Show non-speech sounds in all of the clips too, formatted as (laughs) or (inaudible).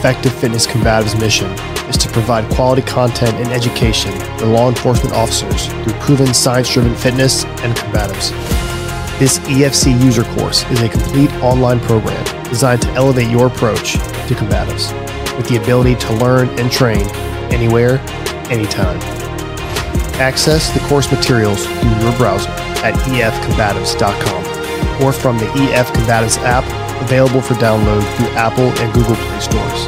Effective Fitness Combatives mission is to provide quality content and education for law enforcement officers through proven science driven fitness and combatives. This EFC user course is a complete online program designed to elevate your approach to combatives with the ability to learn and train anywhere, anytime. Access the course materials through your browser at efcombatives.com or from the EF Combatives app available for download through Apple and Google Play stores.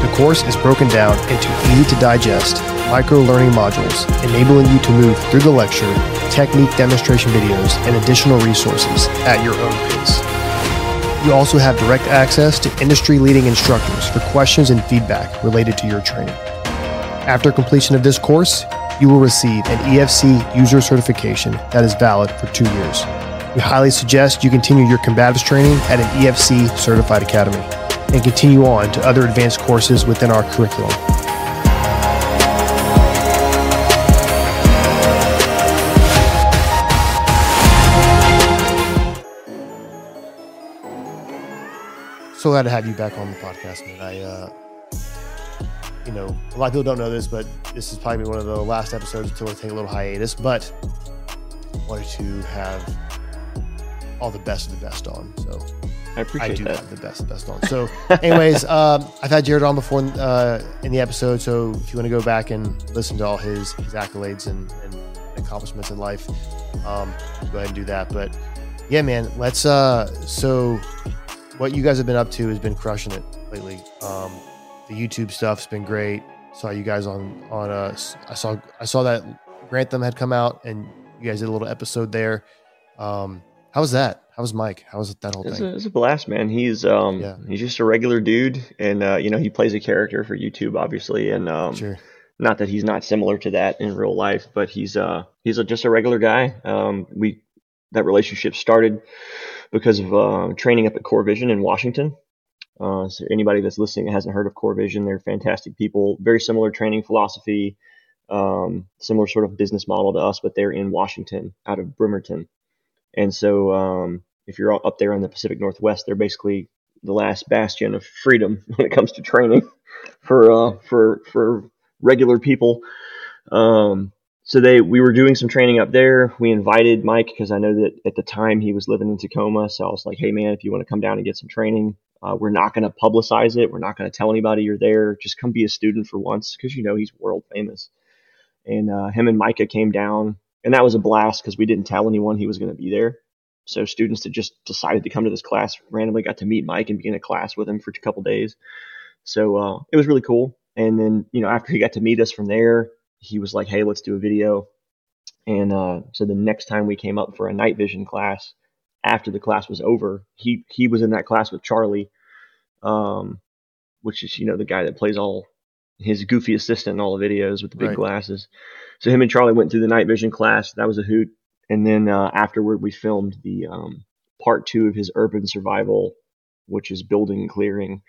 The course is broken down into easy to digest, micro learning modules, enabling you to move through the lecture, technique demonstration videos, and additional resources at your own pace. You also have direct access to industry leading instructors for questions and feedback related to your training. After completion of this course, you will receive an EFC user certification that is valid for two years. We highly suggest you continue your combatives training at an EFC certified academy and continue on to other advanced courses within our curriculum. So glad to have you back on the podcast, man. I, uh, you know, a lot of people don't know this, but this is probably one of the last episodes until we take a little hiatus. But wanted to have all the best of the best on. So I appreciate I do that. have the best of the best on. So, anyways, (laughs) um, I've had Jared on before uh, in the episode. So if you want to go back and listen to all his, his accolades and, and accomplishments in life, um, go ahead and do that. But yeah, man, let's. Uh, so what you guys have been up to has been crushing it lately. Um, the YouTube stuff's been great. Saw you guys on on uh, I saw I saw that Garand Thumb had come out and you guys did a little episode there. Um, how was that? How was Mike? How was that whole It's thing? a, it's a blast, man. He's um Yeah. he's just a regular dude, and uh, you know he plays a character for YouTube, obviously, and um, sure. not that he's not similar to that in real life, but he's uh he's a, just a regular guy. Um, we that relationship started because of uh, training up at Core Vision in Washington. Uh, so anybody that's listening that hasn't heard of Core Vision, they're fantastic people. Very similar training philosophy, um, similar sort of business model to us, but they're in Washington, out of Bremerton. And so, um, if you're up there in the Pacific Northwest, they're basically the last bastion of freedom (laughs) when it comes to training (laughs) for uh, for for regular people. Um, so they we were doing some training up there. We invited Mike because I know that at the time he was living in Tacoma. So I was like, hey man, if you want to come down and get some training, uh, we're not going to publicize it. We're not going to tell anybody you're there. Just come be a student for once because you know he's world famous. And uh, him and Micah came down, and that was a blast because we didn't tell anyone he was going to be there. So students that just decided to come to this class randomly got to meet Mike and be in a class with him for a couple days. So uh, it was really cool. And then you know after he got to meet us from there, he was like, "Hey, let's do a video." And uh, so the next time we came up for a night vision class, after the class was over, he he was in that class with Charlie, um, which is you know the guy that plays all his goofy assistant in all the videos with the big Right. glasses. So him and Charlie went through the night vision class. That was a hoot. And then uh, afterward, we filmed the um, part two of his urban survival, which is building and clearing.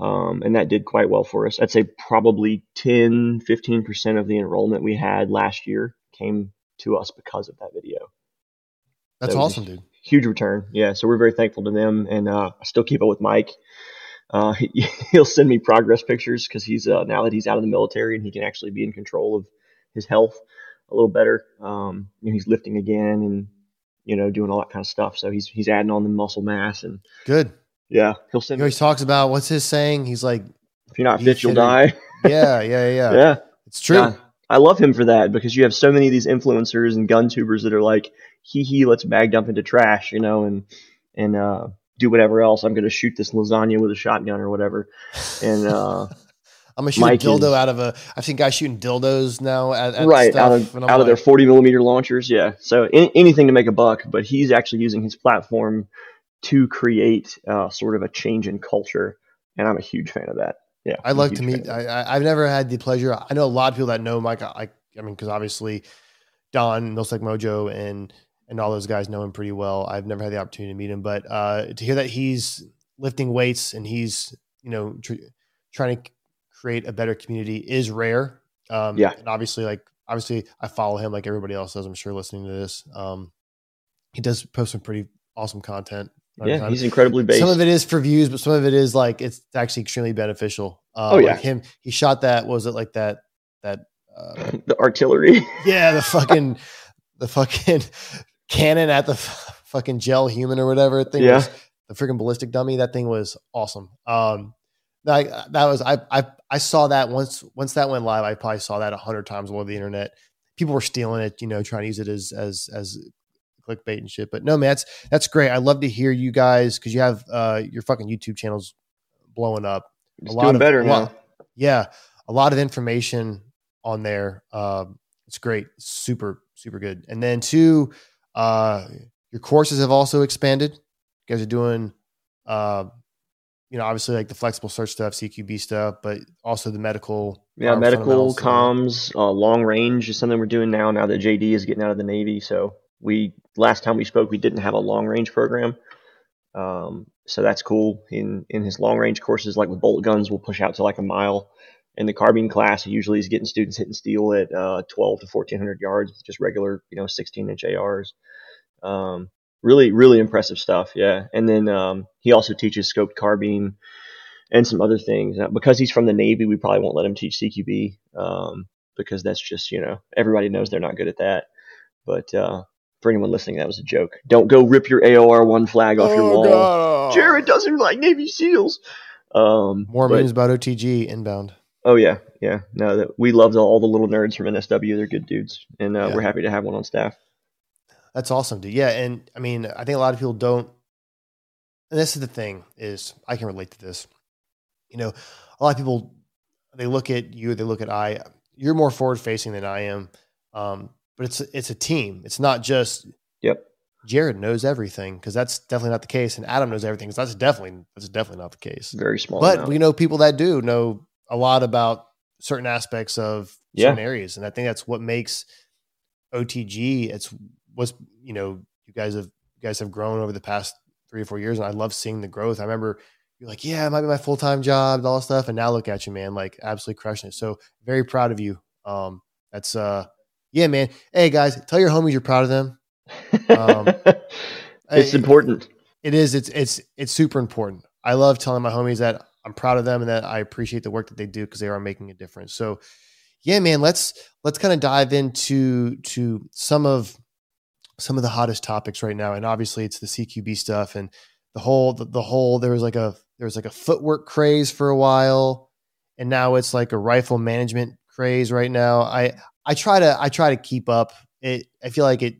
Um, and that did quite well for us. I'd say probably 10, 15% of the enrollment we had last year came to us because of that video. That's That was awesome, dude. Huge return. Yeah. So we're very thankful to them. And uh, I still keep up with Mike. Uh, he, (laughs) he'll send me progress pictures because he's uh, now that he's out of the military and he can actually be in control of his health a little better. Um, you know, he's lifting again and you know doing all that kind of stuff. So he's he's adding on the muscle mass and Good. yeah, he'll He send. Me, always talks about what's his saying? He's like, if you're not you fit, you'll die. (laughs) yeah, yeah, yeah. yeah. It's true. Yeah. I love him for that because you have so many of these influencers and gun tubers that are like, hee hee, let's bag dump into trash, you know, and and uh, do whatever else. I'm going to shoot this lasagna with a shotgun or whatever. And uh, (laughs) I'm gonna shoot Mike a dildo out of a. I've seen guys shooting dildos now at, at right stuff, out of out of their 40 millimeter launchers, yeah. So any, anything to make a buck, but he's actually using his platform to create uh, sort of a change in culture, and I'm a huge fan of that. Yeah, I'd like to meet. fan of that. I, I, I've never had the pleasure. I know a lot of people that know Mike. I, I mean, because obviously Don Millsec Mojo and and all those guys know him pretty well. I've never had the opportunity to meet him, but uh, to hear that he's lifting weights and he's you know tr- trying to create a better community is rare. Um, Yeah. and obviously, like obviously, I follow him like everybody else does. I'm sure listening to this. Um, he does post some pretty awesome content. Yeah, he's incredibly based. Some of it is for views, but some of it is like it's actually extremely beneficial. Uh, Oh, yeah. like him. He shot that. Was it like that? That. Uh, (laughs) the artillery. yeah, the fucking, the fucking cannon at the f- (laughs) fucking gel human or whatever thing. Yeah. Was, the freaking ballistic dummy. That thing was awesome. Um, like that was I I I saw that once once that went live. I probably saw that a hundred times all over the internet. People were stealing it, you know, trying to use it as as as clickbait and shit. But no, man, that's that's great. I love to hear you guys because you have uh your fucking YouTube channels blowing up. It's lot doing of- better a now. Yeah, a lot of information on there. Um, it's great, super super good. And then two, uh, your courses have also expanded. You guys are doing, uh, you know, obviously like the flexible search stuff, CQB stuff, but also the medical. Yeah, medical uh, comms, uh, long range is something we're doing now. Now that JD is getting out of the Navy, so we last time we spoke, we didn't have a long range program, um, so that's cool. In in his long range courses, like with bolt guns, we'll push out to like a mile. In the carbine class, he usually is getting students hitting steel at uh, 12 to 1400 yards with just regular, you know, 16 inch ARs. Um, really, really impressive stuff. Yeah, and then um, he also teaches scoped carbine and some other things. Uh, because he's from the Navy, we probably won't let him teach CQB um, because that's just you know everybody knows they're not good at that. But uh, for anyone listening, that was a joke. Don't go rip your AOR one flag off your Oh, wall. God. Jared doesn't like Navy SEAls. Um, More but- memes about OTG inbound. Oh yeah, yeah. No, that we love all the little nerds from NSW. They're good dudes, and uh, Yeah. we're happy to have one on staff. That's awesome, dude. Yeah, and I mean, I think a lot of people don't. And this is the thing: is I can relate to this. You know, a lot of people they look at you, they look at I. You're more forward facing than I am, um, but it's it's a team. It's not just Yep. Jared knows everything because that's definitely not the case, and Adam knows everything because that's definitely that's definitely not the case. Very small. But amount. we know people that do know a lot about certain aspects of Yeah. certain areas, and I think that's what makes OTG. It's what's you know you guys have you guys have grown over the past three or four years, and I love seeing the growth. I remember you're like, yeah, it might be my full time job and all this stuff, and now look at you, man, like absolutely crushing it. So very proud of you. Um, that's uh, yeah, man. Hey guys, tell your homies you're proud of them. um, (laughs) it's Hey, important. it is. It's it's it's super important. I love telling my homies that I'm proud of them and that I appreciate the work that they do because they are making a difference. So, yeah, man, let's let's kind of dive into to some of some of the hottest topics right now, and obviously it's the CQB stuff and the whole the, the whole there was like a there was like a footwork craze for a while, and now it's like a rifle management craze right now. I I try to I try to keep up. It I feel like it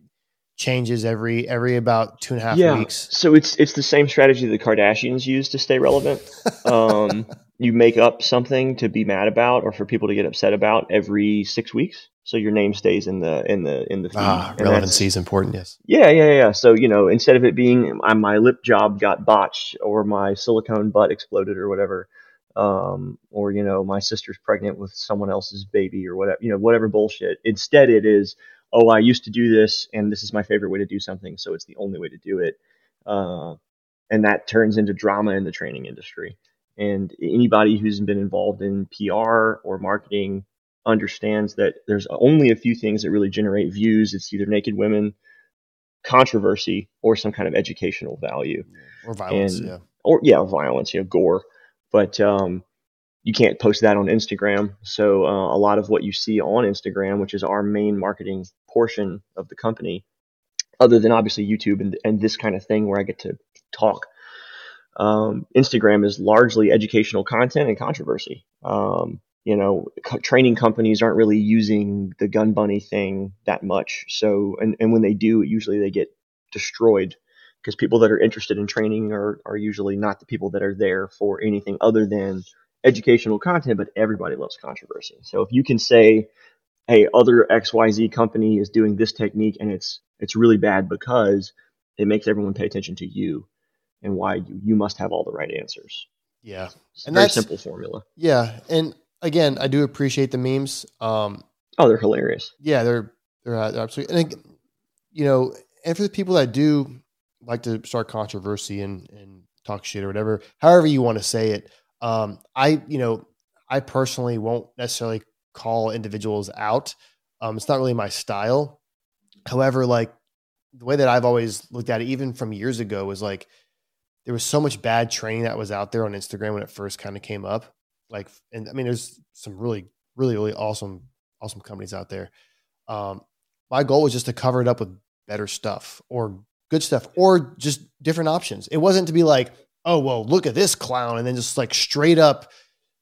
changes every every about two and a half yeah. weeks. So it's it's the same strategy the Kardashians use to stay relevant. (laughs) Um, you make up something to be mad about or for people to get upset about every six weeks, so your name stays in the in the in the feed. Ah, And relevancy is important. Yes. Yeah, yeah, yeah. So you know, instead of it being uh, my lip job got botched or my silicone butt exploded or whatever, um, or you know, my sister's pregnant with someone else's baby or whatever, you know, whatever bullshit. Instead, it is, oh, I used to do this, and this is my favorite way to do something, so it's the only way to do it, uh, and that turns into drama in the training industry. And anybody who's been involved in PR or marketing understands that there's only a few things that really generate views. It's either naked women, controversy, or some kind of educational value, Or violence. And- yeah. or yeah, violence, you know, gore. But um, you can't post that on Instagram. So uh, a lot of what you see on Instagram, which is our main marketing portion of the company, other than obviously YouTube and, and this kind of thing where I get to talk. Um, Instagram is largely educational content and controversy. Um, you know, co- training companies aren't really using the gun bunny thing that much. So, and, and when they do, usually they get destroyed because people that are interested in training are, are usually not the people that are there for anything other than educational content, but everybody loves controversy. So if you can say, hey, other XYZ company is doing this technique and it's it's really bad because it makes everyone pay attention to you and why you, you must have all the right answers. Yeah. It's And very that's- simple formula. Yeah. And again, I do appreciate the memes. Um, Oh, they're hilarious. yeah, they're they're, uh, they're absolutely, and you know, and for the people that do like to start controversy and and talk shit or whatever, however you want to say it, um, I you know, I personally won't necessarily call individuals out. Um, it's not really my style. However, like the way that I've always looked at it, even from years ago, was like there was so much bad training that was out there on Instagram when it first kind of came up. Like, and I mean, there's some really, really, really awesome, awesome companies out there. Um, my goal was just to cover it up with better stuff or good stuff or just different options. It wasn't to be like, oh, well, look at this clown and then just like straight up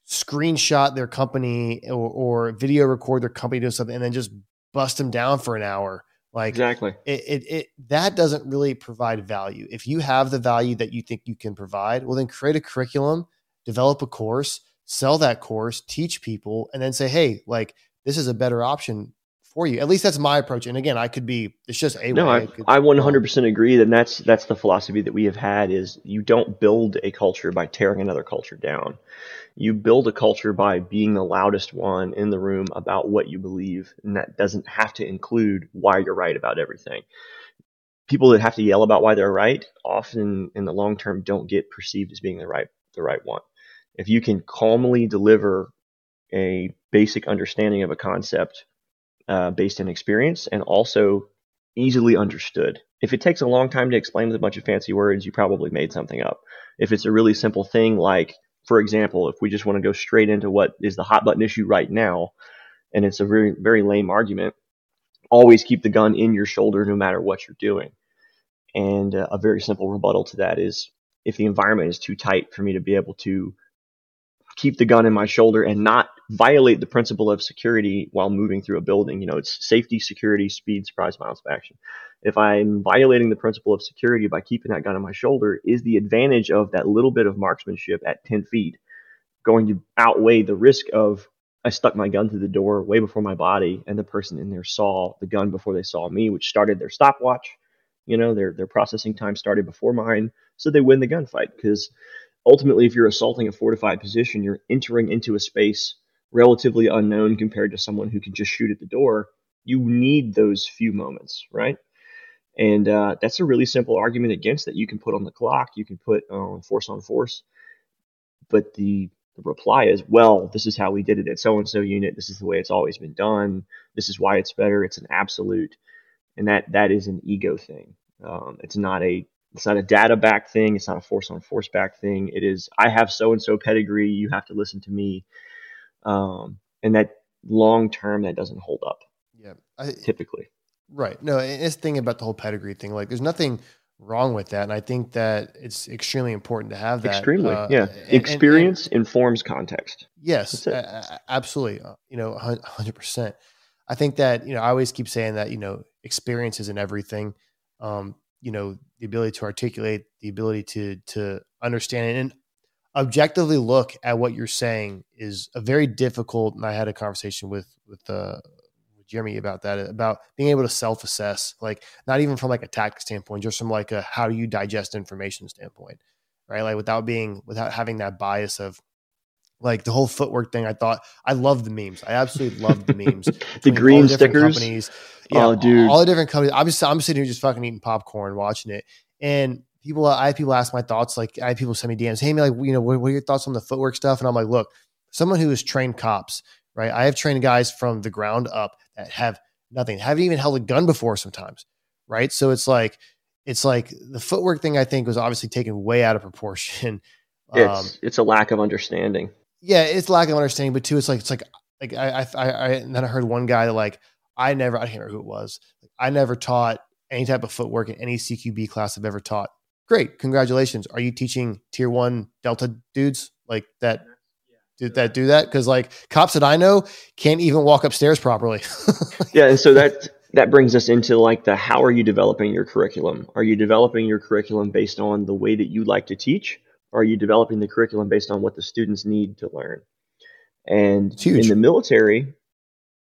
screenshot their company or, or video record their company doing something and then just bust them down for an hour. Like exactly, it, it, it that doesn't really provide value. If you have the value that you think you can provide, well, then create a curriculum, develop a course, sell that course, teach people, and then say, hey, like this is a better option for you. At least that's my approach. And again, I could be it's just a no. way. I, I 100% agree. And that's that's the philosophy that we have had is you don't build a culture by tearing another culture down. You build a culture by being the loudest one in the room about what you believe, and that doesn't have to include why you're right about everything. People that have to yell about why they're right often in the long term don't get perceived as being the right the right one. If you can calmly deliver a basic understanding of a concept uh, based in experience and also easily understood. If it takes a long time to explain with a bunch of fancy words, you probably made something up. If it's a really simple thing, like, for example, if we just want to go straight into what is the hot button issue right now, and it's a very, very lame argument, always keep the gun in your shoulder no matter what you're doing. And uh, a very simple rebuttal to that is if the environment is too tight for me to be able to keep the gun in my shoulder and not violate the principle of security while moving through a building. You know, it's safety, security, speed, surprise, violence of action. If I'm violating the principle of security by keeping that gun on my shoulder, is the advantage of that little bit of marksmanship at 10 feet going to outweigh the risk of I stuck my gun through the door way before my body and the person in there saw the gun before they saw me, which started their stopwatch. You know, their their processing time started before mine, so they win the gunfight because ultimately, if you're assaulting a fortified position, you're entering into a space relatively unknown compared to someone who can just shoot at the door. You need those few moments, right? And uh, that's a really simple argument against that you can put on the clock. You can put on force on force. But the, the reply is, well, this is how we did it at so and so unit. This is the way it's always been done. This is why it's better. It's an absolute. And that that is an ego thing. Um, it's not a it's not a data back thing. It's not a force on force back thing. It is I have so and so pedigree. You have to listen to me. Um, and that long term, that doesn't hold up. Yeah, I, typically. Right. No, it's thing about the whole pedigree thing. Like, there's nothing wrong with that, and I think that it's extremely important to have that. Extremely, uh, yeah. And, Experience and, and, informs context. Yes, absolutely. Uh, you know, hundred percent. I think that you know I always keep saying that you know experience isn't everything. Um, you know the ability to articulate the ability to to understand and objectively look at what you're saying is a very difficult and i had a conversation with with uh with jeremy about that about being able to self-assess like not even from like a tactic standpoint just from like a how do you digest information standpoint right? Like without being without having that bias of like the whole footwork thing i thought i love the memes. I absolutely love the memes (laughs) the green stickers? companies. Yeah, oh, dude. All, the different companies. I'm just I'm sitting here just fucking eating popcorn, watching it, and people. I have people ask my thoughts. Like I have people send me DMs. Hey, me like you know what, what are your thoughts on the footwork stuff? And I'm like, look, someone who has trained cops, right? I have trained guys from the ground up that have nothing, haven't even held a gun before sometimes, right? So it's like it's like the footwork thing. I think was obviously taken way out of proportion. (laughs) It's um, it's a lack of understanding. Yeah, it's lack of understanding, but too, it's like it's like like I I, I and then I heard one guy that like I never, I can't remember who it was. I never taught any type of footwork in any CQB class I've ever taught. Great, congratulations. Are you teaching tier one Delta dudes like that? Do, that do that because like cops that I know can't even walk upstairs properly. (laughs) yeah, and so that that brings us into like the how are you developing your curriculum? Are you developing your curriculum based on the way that you like to teach? Or are you developing the curriculum based on what the students need to learn? And in the military,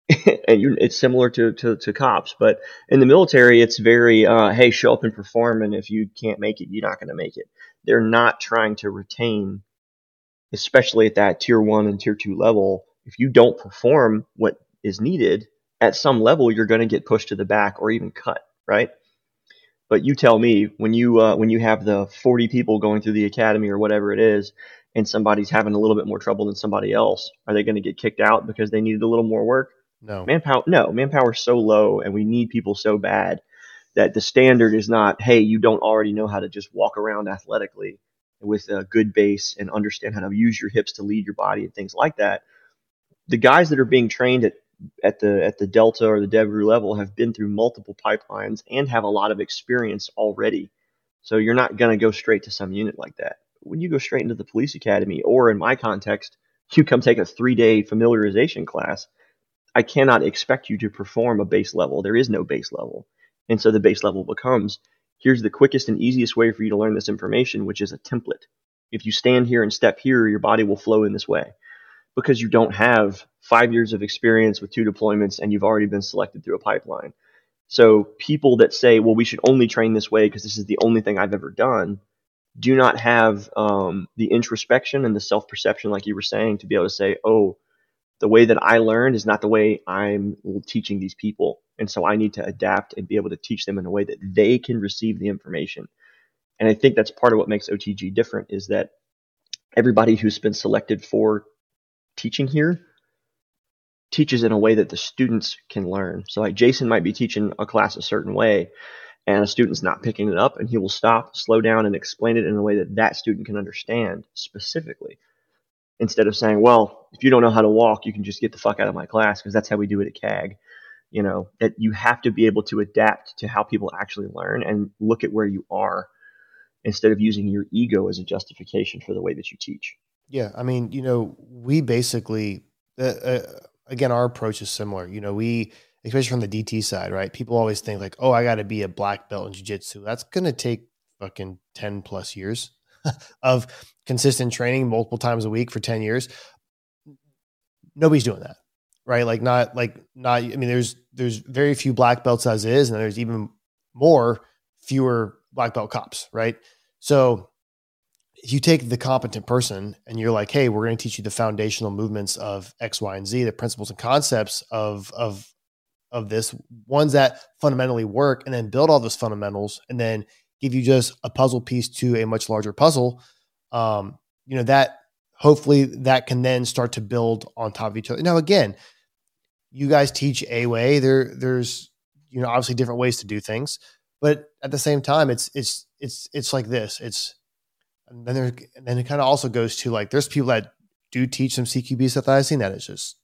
(laughs) and you, it's similar to, to, to, cops, but in the military, it's very, uh, hey, show up and perform, and if you can't make it, you're not going to make it. They're not trying to retain, especially at that tier one and tier two level. If you don't perform what is needed at some level, you're going to get pushed to the back or even cut, right? But you tell me when you uh, when you have the 40 people going through the academy or whatever it is, and somebody's having a little bit more trouble than somebody else, are they going to get kicked out because they needed a little more work? No. Manpower no, manpower's so low and we need people so bad that the standard is not, hey, you don't already know how to just walk around athletically with a good base and understand how to use your hips to lead your body and things like that. The guys that are being trained at at the at the Delta or the DevGru level have been through multiple pipelines and have a lot of experience already. So you're not going to go straight to some unit like that. When you go straight into the police academy, or in my context, you come take a three day familiarization class, I cannot expect you to perform a base level. There is no base level. And so the base level becomes here's the quickest and easiest way for you to learn this information, which is a template. If you stand here and step here, your body will flow in this way because you don't have five years of experience with two deployments and you've already been selected through a pipeline. So people that say, well, we should only train this way because this is the only thing I've ever done, do not have um, the introspection and the self perception, like you were saying, to be able to say, oh, the way that I learned is not the way I'm teaching these people. And so I need to adapt and be able to teach them in a way that they can receive the information. And I think that's part of what makes OTG different is that everybody who's been selected for teaching here teaches in a way that the students can learn. So like Jason might be teaching a class a certain way and a student's not picking it up and he will stop, slow down and explain it in a way that that student can understand specifically instead of saying, well, if you don't know how to walk, you can just get the fuck out of my class because that's how we do it at CAG. You know, that you have to be able to adapt to how people actually learn and look at where you are instead of using your ego as a justification for the way that you teach. Yeah. I mean, you know, we basically, uh, uh, again, our approach is similar. You know, we, especially from the DT side, right? People always think like, oh, I got to be a black belt in jiu jitsu. That's going to take fucking 10 plus years (laughs) of consistent training multiple times a week for 10 years. Nobody's doing that. Right. Like not like not I mean, there's there's very few black belts as is, and there's even more fewer black belt cops, right? So if you take the competent person and you're like, hey, we're going to teach you the foundational movements of X, Y, and Z, the principles and concepts of of of this, ones that fundamentally work, and then build all those fundamentals, and then give you just a puzzle piece to a much larger puzzle, um, you know, that hopefully that can then start to build on top of each other. Now, again, you guys teach a way. There, there's you know obviously different ways to do things, but at the same time, it's it's it's it's like this. It's and then there and then it kind of also goes to like there's people that do teach some CQB stuff that I've seen that is just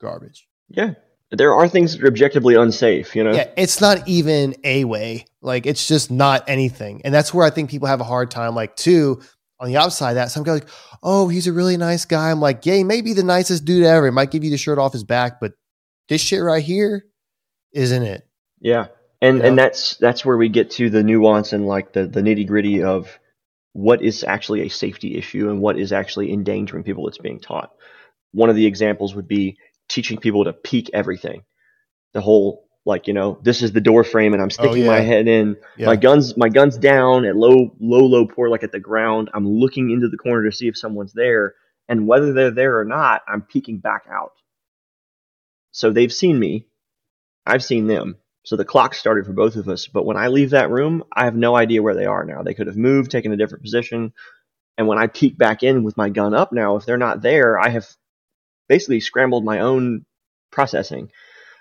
garbage. Yeah, there are things that are objectively unsafe, you know? Yeah, it's not even a way. Like it's just not anything. And that's where I think people have a hard time. Like, too, on the outside that, some guys like, oh, he's a really nice guy. I'm like, yeah, he may be the nicest dude ever. He might give you the shirt off his back, but this shit right here isn't it. Yeah. And you know? and that's that's where we get to the nuance and like the, the nitty gritty of what is actually a safety issue and what is actually endangering people that's being taught. One of the examples would be teaching people to peek everything. The whole like you know this is the door frame and I'm oh, sticking oh, yeah. my head in. Yeah. My guns my guns down at low low low pour like at the ground. I'm looking into the corner to see if someone's there, and whether they're there or not, I'm peeking back out. So they've seen me. I've seen them. So the clock started for both of us. But when I leave that room, I have no idea where they are now. They could have moved, taken a different position. And when I peek back in with my gun up now, if they're not there, I have basically scrambled my own processing.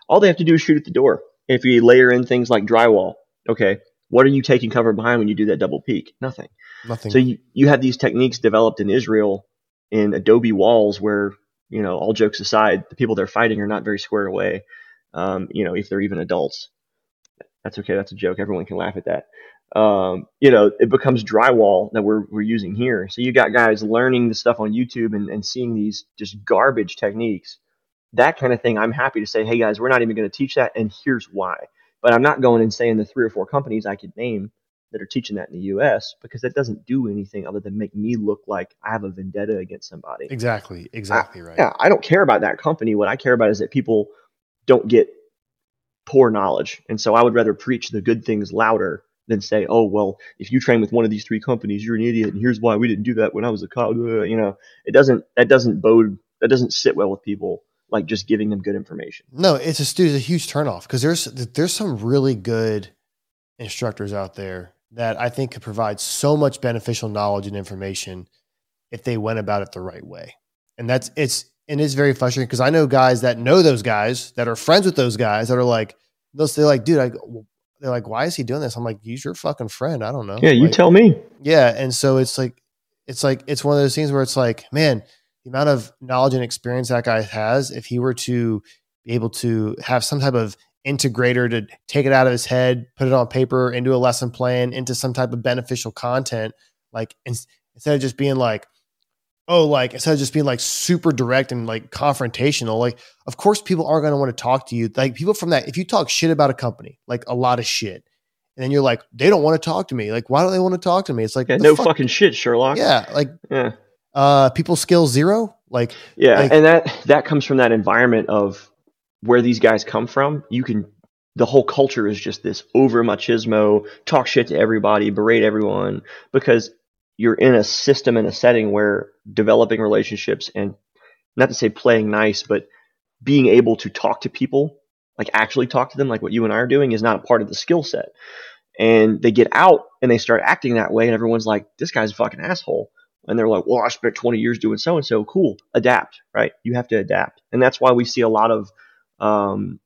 All they have to do is shoot at the door. If you layer in things like drywall, okay, what are you taking cover behind when you do that double peak? Nothing. Nothing. So you, you have these techniques developed in Israel in adobe walls where, you know, all jokes aside, the people they're fighting are not very squared away, um, you know, if they're even adults. That's okay. That's a joke. Everyone can laugh at that um, you know, it becomes drywall that we're, we're using here. So you got guys learning the stuff on YouTube and, and seeing these just garbage techniques. That kind of thing, I'm happy to say, hey guys, we're not even going to teach that, and here's why. But I'm not going and saying the three or four companies I could name that are teaching that in the US because that doesn't do anything other than make me look like I have a vendetta against somebody. Exactly, exactly I, right. Yeah, I don't care about that company. What I care about is that people don't get poor knowledge. And so I would rather preach the good things louder than say, oh, well, if you train with one of these three companies, you're an idiot, and here's why we didn't do that when I was a cop. Uh, you know, it doesn't that doesn't bode that doesn't sit well with people like just giving them good information. No, it's a it's a huge turnoff because there's there's some really good instructors out there that I think could provide so much beneficial knowledge and information if they went about it the right way. And that's it's and it's very frustrating because I know guys that know those guys that are friends with those guys that are like they'll say like, dude, I they're like, why is he doing this? I'm like, he's your fucking friend. I don't know. Yeah, you Like, tell me. Yeah, and so it's like it's like it's one of those things where it's like, man, the amount of knowledge and experience that guy has, if he were to be able to have some type of integrator to take it out of his head, put it on paper, into a lesson plan, into some type of beneficial content, like in, instead of just being like, oh, like instead of just being like super direct and like confrontational, like of course people aren't going to want to talk to you. Like people from that, if you talk shit about a company, like a lot of shit, and then you're like, they don't want to talk to me. Like, why don't they want to talk to me? It's like, Yeah, no fuck- fucking shit, Sherlock. yeah, like Yeah. uh people skill zero. Like, Yeah, Like- and that that comes from that environment of where these guys come from. You can the whole culture is just this over machismo, talk shit to everybody, berate everyone because you're in a system and a setting where developing relationships and not to say playing nice, but being able to talk to people, like actually talk to them like what you and I are doing is not a part of the skill set. And they get out and they start acting that way and everyone's like this guy's a fucking asshole and they're like, well, I spent 20 years doing so and so. Cool. Adapt, right? You have to adapt. And that's why we see a lot of, um,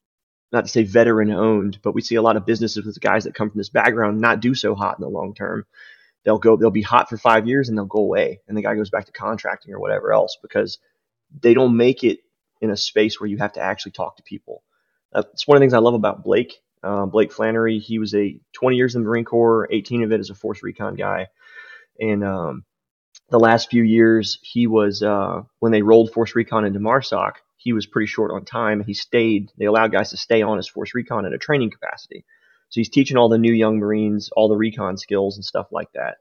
not to say veteran owned, but we see a lot of businesses with guys that come from this background not do so hot in the long term. They'll go, they'll be hot for five years and they'll go away. And the guy goes back to contracting or whatever else because they don't make it in a space where you have to actually talk to people. That's one of the things I love about Blake. Uh, Blake Flannery, he was a 20 years in the Marine Corps, 18 of it as a Force Recon guy. And, um, the last few years, he was uh, when they rolled Force Recon into MARSOC, he was pretty short on time, he stayed. They allowed guys to stay on as Force Recon in a training capacity. So he's teaching all the new young Marines all the recon skills and stuff like that.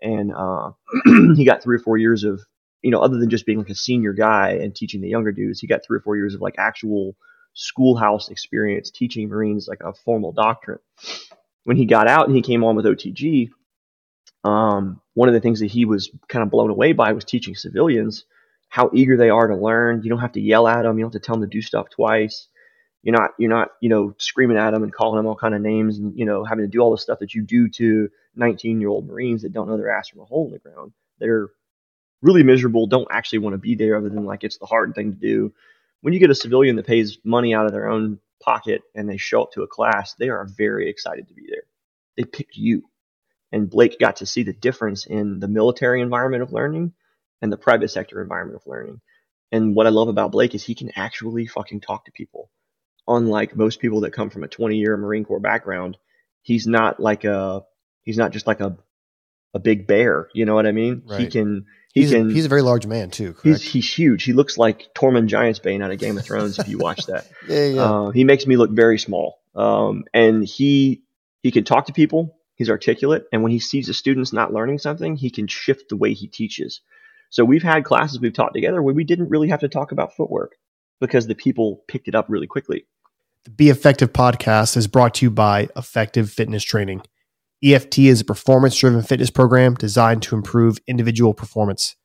And uh, (clears throat) he got three or four years of, you know, other than just being like a senior guy and teaching the younger dudes, he got three or four years of like actual schoolhouse experience teaching Marines like a formal doctrine. When he got out and he came on with OTG, um, one of the things that he was kind of blown away by was teaching civilians how eager they are to learn. You don't have to yell at them. You don't have to tell them to do stuff twice. You're not, you're not, you know, screaming at them and calling them all kind of names and, you know, having to do all the stuff that you do to 19 year old Marines that don't know their ass from a hole in the ground. They're really miserable, don't actually want to be there other than like it's the hard thing to do. When you get a civilian that pays money out of their own pocket and they show up to a class, they are very excited to be there. They picked you and Blake got to see the difference in the military environment of learning and the private sector environment of learning. And what I love about Blake is he can actually fucking talk to people. Unlike most people that come from a 20 year Marine Corps background, he's not like a, he's not just like a, a big bear. You know what I mean? He can, he he's can, a, he's a very large man too. he's, Correct? he's huge. He looks like Tormund Giantsbane out of Game of Thrones if you watch that. (laughs) yeah, yeah. Uh, he makes me look very small. Um, and he he can talk to people. He's articulate, and when he sees a student's not learning something, he can shift the way he teaches. So we've had classes we've taught together where we didn't really have to talk about footwork because the people picked it up really quickly. The Be Effective podcast is brought to you by Effective Fitness Training. EFT is a performance driven fitness program designed to improve individual performance.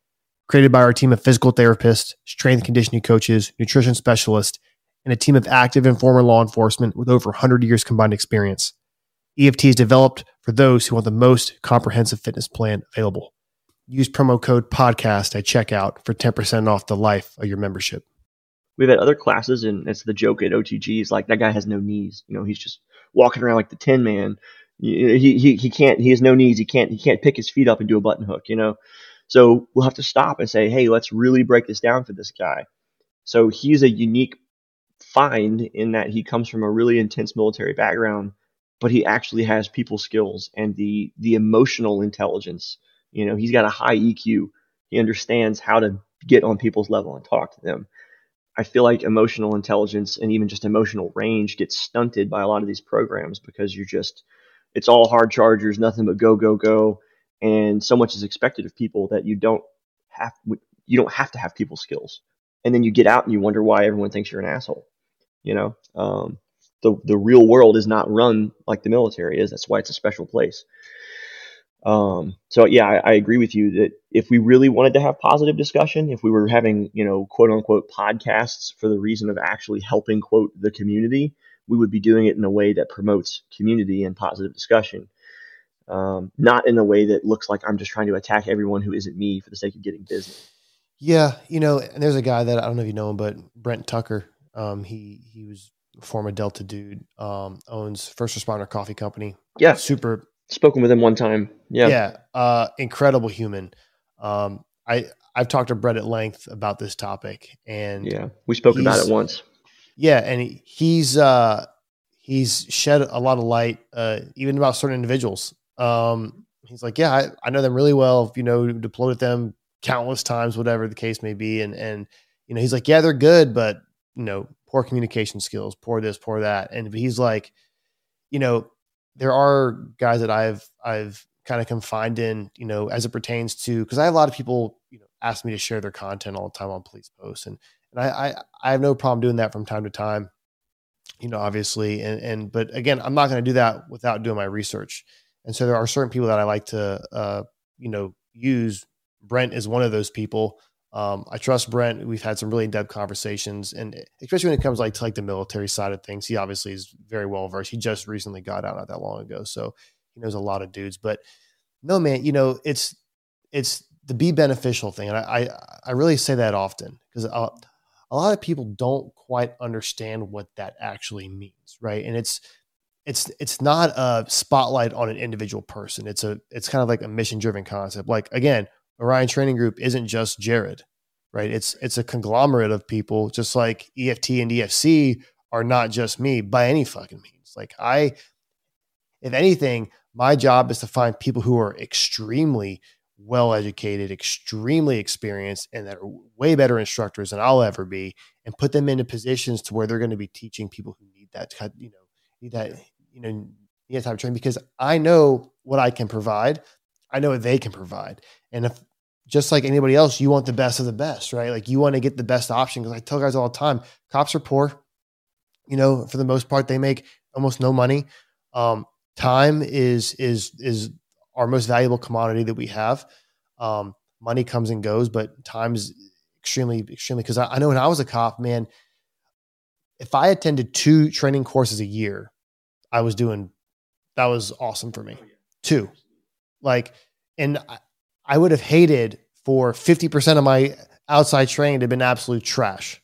Created by our team of physical therapists, strength conditioning coaches, nutrition specialists, and a team of active and former law enforcement with over 100 years combined experience. EFT is developed for those who want the most comprehensive fitness plan available. Use promo code podcast at checkout for 10% off the life of your membership. We've had other classes, and it's the joke at OTG is like that guy has no knees. You know, he's just walking around like the Tin Man. He, he he can't. He has no knees. He can't. He can't pick his feet up and do a button hook. You know, so we'll have to stop and say, hey, let's really break this down for this guy. So he's a unique find in that he comes from a really intense military background, but he actually has people skills and the the emotional intelligence. You know, he's got a high EQ. He understands how to get on people's level and talk to them. I feel like emotional intelligence and even just emotional range gets stunted by a lot of these programs because you're just it's all hard chargers, nothing but go go go, and so much is expected of people that you don't have you don't have to have people skills. And then you get out and you wonder why everyone thinks you're an asshole. You know, um, the the real world is not run like the military is. That's why it's a special place. Um, so yeah, I, I agree with you that if we really wanted to have positive discussion, if we were having, you know, quote unquote podcasts for the reason of actually helping quote the community, we would be doing it in a way that promotes community and positive discussion. Um, not in a way that looks like I'm just trying to attack everyone who isn't me for the sake of getting business. Yeah, you know, and there's a guy that I don't know if you know him, but Brent Tucker. Um, he he was former Delta dude, um, owns First Responder Coffee Company. Yeah, super. Spoken with him one time. Yeah, yeah, uh, incredible human. Um, I I've talked to Brett at length about this topic, and yeah, we spoke about it once. Yeah, and he, he's uh, he's shed a lot of light, uh, even about certain individuals. Um, he's like, yeah, I, I know them really well. You know, deployed with them countless times, whatever the case may be, and and you know, he's like, yeah, they're good, but you know, poor communication skills, poor this, poor that, and he's like, you know, there are guys that I've I've kind of confined in, you know, as it pertains to because I have a lot of people, you know, ask me to share their content all the time on police posts, and and I I, I have no problem doing that from time to time, you know, obviously, and and but again, I'm not going to do that without doing my research, and so there are certain people that I like to, uh, you know, use. Brent is one of those people. Um, I trust Brent. We've had some really in-depth conversations, and especially when it comes like to like the military side of things, he obviously is very well versed. He just recently got out not that long ago, so he knows a lot of dudes. But no, man, you know it's it's the be beneficial thing, and I I, I really say that often because a, a lot of people don't quite understand what that actually means, right? And it's it's it's not a spotlight on an individual person. It's a it's kind of like a mission driven concept. Like again, Orion Training Group isn't just Jared, right? It's it's a conglomerate of people, just like EFT and EFC are not just me by any fucking means. Like I, if anything, my job is to find people who are extremely well educated, extremely experienced, and that are way better instructors than I'll ever be, and put them into positions to where they're going to be teaching people who need that, you know, need that, you know, need that type of training because I know what I can provide. I know what they can provide. And if just like anybody else, you want the best of the best, right? Like you want to get the best option. Because I tell guys all the time, cops are poor. You know, for the most part, they make almost no money. Um, time is is is our most valuable commodity that we have. Um, money comes and goes, but time is extremely extremely. Because I, I know when I was a cop, man, if I attended two training courses a year, I was doing that was awesome for me. Two, like, and I would have hated for 50% of my outside training to have been absolute trash.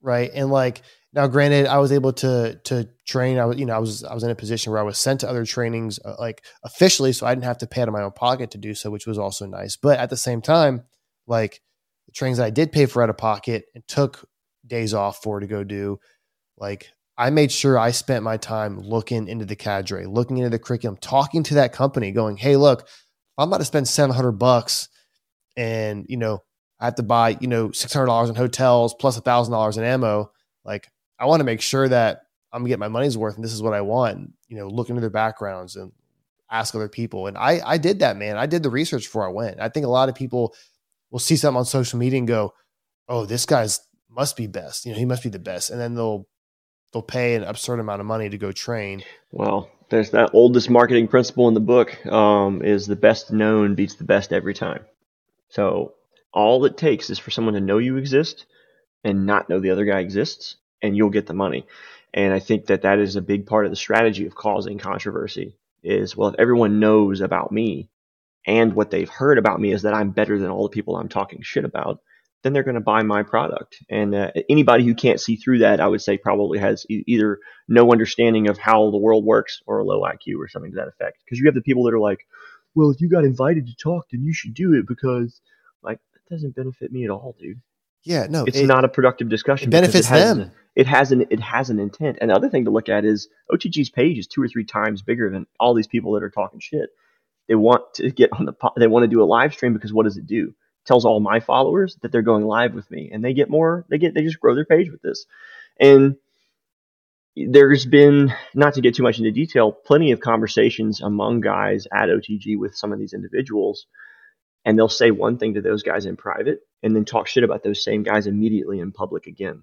Right. And like now, granted, I was able to to train. I was, you know, I was I was in a position where I was sent to other trainings uh, like officially, so I didn't have to pay out of my own pocket to do so, which was also nice. But at the same time, like the trainings I did pay for out of pocket and took days off for to go do, like I made sure I spent my time looking into the cadre, looking into the curriculum, talking to that company, going, "Hey, look, I'm about to spend 700 bucks and, you know, I have to buy, you know, $600 in hotels plus $1,000 in ammo. Like, I want to make sure that I'm getting my money's worth and this is what I want. You know, look into their backgrounds and ask other people. And I, I did that, man. I did the research before I went. I think a lot of people will see something on social media and go, oh, this guy's must be best. You know, he must be the best. And then they'll, they'll pay an absurd amount of money to go train. Well, there's that oldest marketing principle in the book um, is the best known beats the best every time. So all it takes is for someone to know you exist and not know the other guy exists, and you'll get the money. And I think that that is a big part of the strategy of causing controversy. Is well, if everyone knows about me, and what they've heard about me is that I'm better than all the people I'm talking shit about, then they're going to buy my product. And uh, anybody who can't see through that, I would say probably has e- either no understanding of how the world works or a low IQ or something to that effect. Because you have the people that are like, well, if you got invited to talk, then you should do it because, like, that doesn't benefit me at all, dude. Yeah, no, it's it, not a productive discussion. It benefits it has, them. It has an it has an intent. And the other thing to look at is OTG's page is two or three times bigger than all these people that are talking shit. They want to get on the they want to do a live stream because what does it do? Tells all my followers that they're going live with me and they get more they get they just grow their page with this. And there's been not to get too much into detail plenty of conversations among guys at otg with some of these individuals and they'll say one thing to those guys in private and then talk shit about those same guys immediately in public again.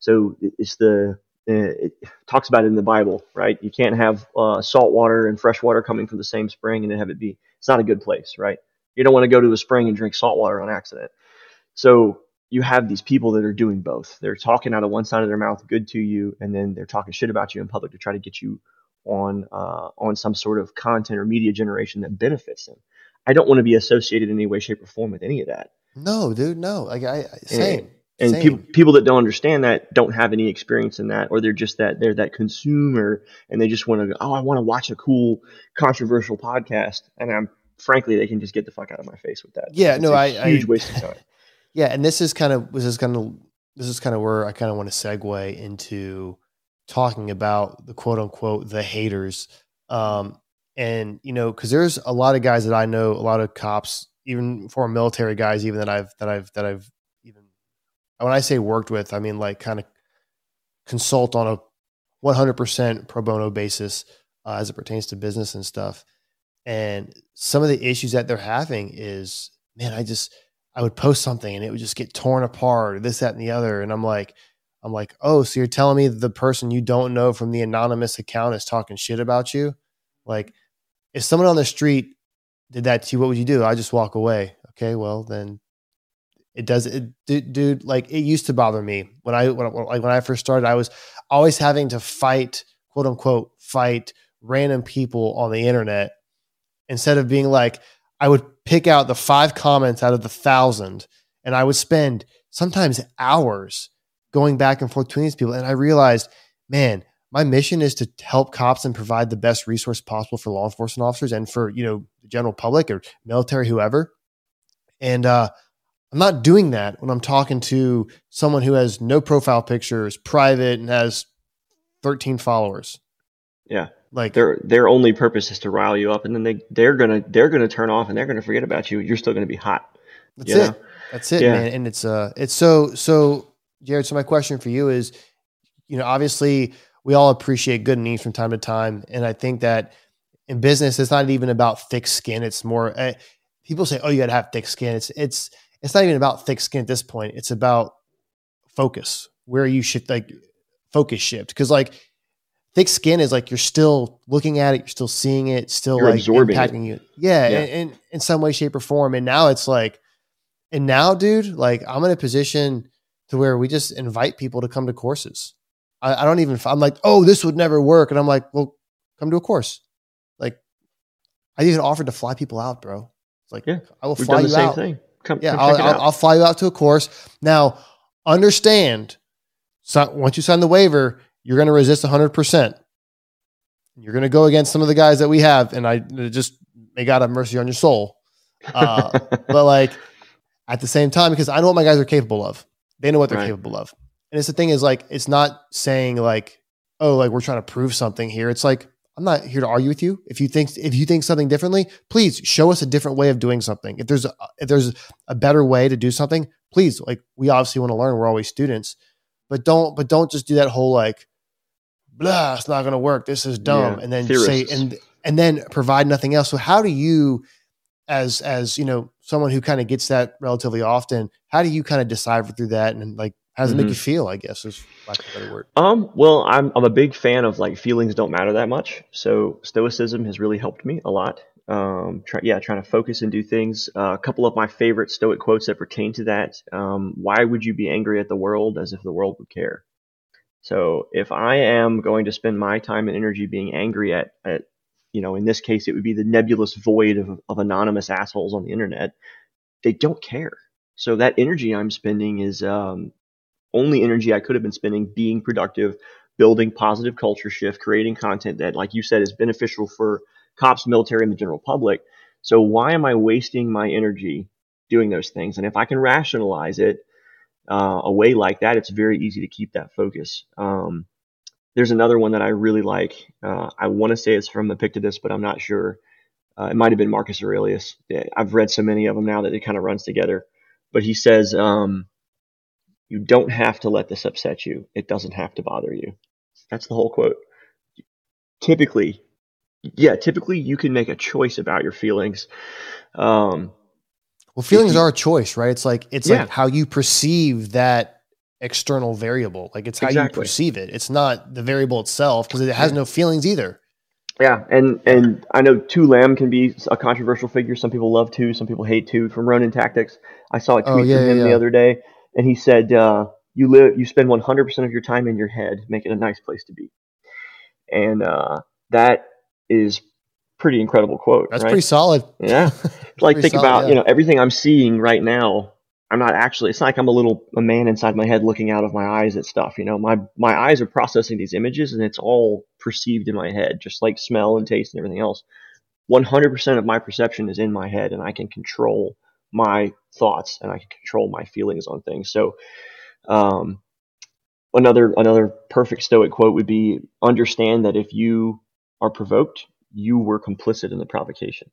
So it's the uh, it talks about it in the bible right? You can't have uh, salt water and fresh water coming from the same spring and then have it be it's not a good place right you don't want to go to a spring and drink salt water on accident. So you have these people that are doing both. They're talking out of one side of their mouth good to you, and then they're talking shit about you in public to try to get you on uh, on some sort of content or media generation that benefits them. I don't want to be associated in any way, shape, or form with any of that. No, dude, no. Like I same. And Same. people people that don't understand that don't have any experience in that, or they're just that they're that consumer and they just want to go, oh, I want to watch a cool controversial podcast, and I'm frankly they can just get the fuck out of my face with that. Yeah, It's no, I- huge I- waste of time. Yeah, and this is kind of this is kind of this is kind of where I kind of want to segue into talking about the quote unquote the haters. Um, and you know, because there's a lot of guys that I know, a lot of cops, even former military guys, even that I've that I've that I've even when I say worked with, I mean like kind of consult on a 100% pro bono basis uh, as it pertains to business and stuff. And some of the issues that they're having is, man, I just I would post something and it would just get torn apart, this, that, and the other. And I'm like, I'm like, oh, so you're telling me the person you don't know from the anonymous account is talking shit about you? Like, if someone on the street did that to you, what would you do? I just walk away. Okay, well then, it does. It, dude, like it used to bother me when I when, like when I first started. I was always having to fight, quote unquote, fight random people on the internet instead of being like, I would pick out the five comments out of the thousand, and I would spend sometimes hours going back and forth between these people. And I realized, man, my mission is to help cops and provide the best resource possible for law enforcement officers and for you know the general public or military, whoever. And uh, I'm not doing that when I'm talking to someone who has no profile pictures, private, and has 13 followers. Yeah, Like, their their only purpose is to rile you up, and then they they're gonna they're gonna turn off and they're gonna forget about you. You're still gonna be hot. That's it. know? That's it, Yeah. man. And it's uh it's so so Jared, so my question for you is, you know, obviously we all appreciate good news from time to time. And I think that in business, it's not even about thick skin. It's more uh, people say, Oh, you gotta have thick skin. It's it's it's not even about thick skin at this point. It's about focus, where you should like focus shift. Cause like thick skin is like you're still looking at it, you're still seeing it, still You're like absorbing it. impacting you. Yeah, Yeah. In, in in some way, shape, or form. And now it's like, and now, dude, like I'm in a position to where we just invite people to come to courses. I, I don't even. I'm like, oh, this would never work, and I'm like, well, come to a course. Like, I even offered to fly people out, bro. It's like, Yeah, I will We've fly you out. thing. Come, Yeah, come I'll, I'll, out. I'll fly you out to a course. Now, understand, so once you sign the waiver, you're going to resist 100%. You're going to go against some of the guys that we have, and I just may God have mercy on your soul. Uh, (laughs) but like at the same time, because I know what my guys are capable of, they know what they're Right. capable of. And it's the thing is like, it's not saying like, oh, like we're trying to prove something here. It's like, I'm not here to argue with you. If you think if you think something differently, please show us a different way of doing something. If there's a, if there's a better way to do something, please like we obviously want to learn. We're always students, but don't but don't just do that whole like blah, it's not going to work. This is dumb, Yeah, and then theorists. say and and then provide nothing else. So how do you, as as you know, someone who kind of gets that relatively often, how do you kind of decipher through that and like how does it make Mhm. you feel? I guess is lack of a better word. Um, well, I'm I'm a big fan of like feelings don't matter that much. So stoicism has really helped me a lot. Um, try, yeah, trying to focus and do things. Uh, a couple of my favorite stoic quotes that pertain to that. Um, why would you be angry at the world as if the world would care? So if I am going to spend my time and energy being angry at, at you know, in this case, it would be the nebulous void of, of anonymous assholes on the internet. They don't care. So that energy I'm spending is um, only energy I could have been spending being productive, building positive culture shift, creating content that, like you said, is beneficial for cops, military, and the general public. So why am I wasting my energy doing those things? And if I can rationalize it uh, a way like that, it's very easy to keep that focus. Um, there's another one that I really like. Uh, I want to say it's from Epictetus, but I'm not sure. Uh, it might have been Marcus Aurelius. I've read so many of them now that it kind of runs together. But he says, um, "You don't have to let this upset you. It doesn't have to bother you." That's the whole quote. Typically, yeah, typically you can make a choice about your feelings. Um, Well, feelings you- are a choice, right? It's like it's Yeah. like how you perceive that external variable. Like it's how you perceive it. It's not the variable itself because it has no feelings either. Yeah, and and I know Tu Lam can be a controversial figure. Some people love Tu, some people hate Tu. From Ronin Tactics, I saw a tweet Oh, yeah, from him yeah, the other day, and he said, uh, "You live, you spend 100 percent of your time in your head. Make it a nice place to be." And uh, that is pretty incredible quote. That's right? pretty solid. Yeah. (laughs) like think solid, about yeah. you know everything I'm seeing right now I'm not actually. It's not like I'm a little a man inside my head looking out of my eyes at stuff. You know, my my eyes are processing these images, and it's all perceived in my head, just like smell and taste and everything else. 100% of my perception is in my head, and I can control my thoughts and I can control my feelings on things. So, um, another another perfect Stoic quote would be: "Understand that if you are provoked, you were complicit in the provocation."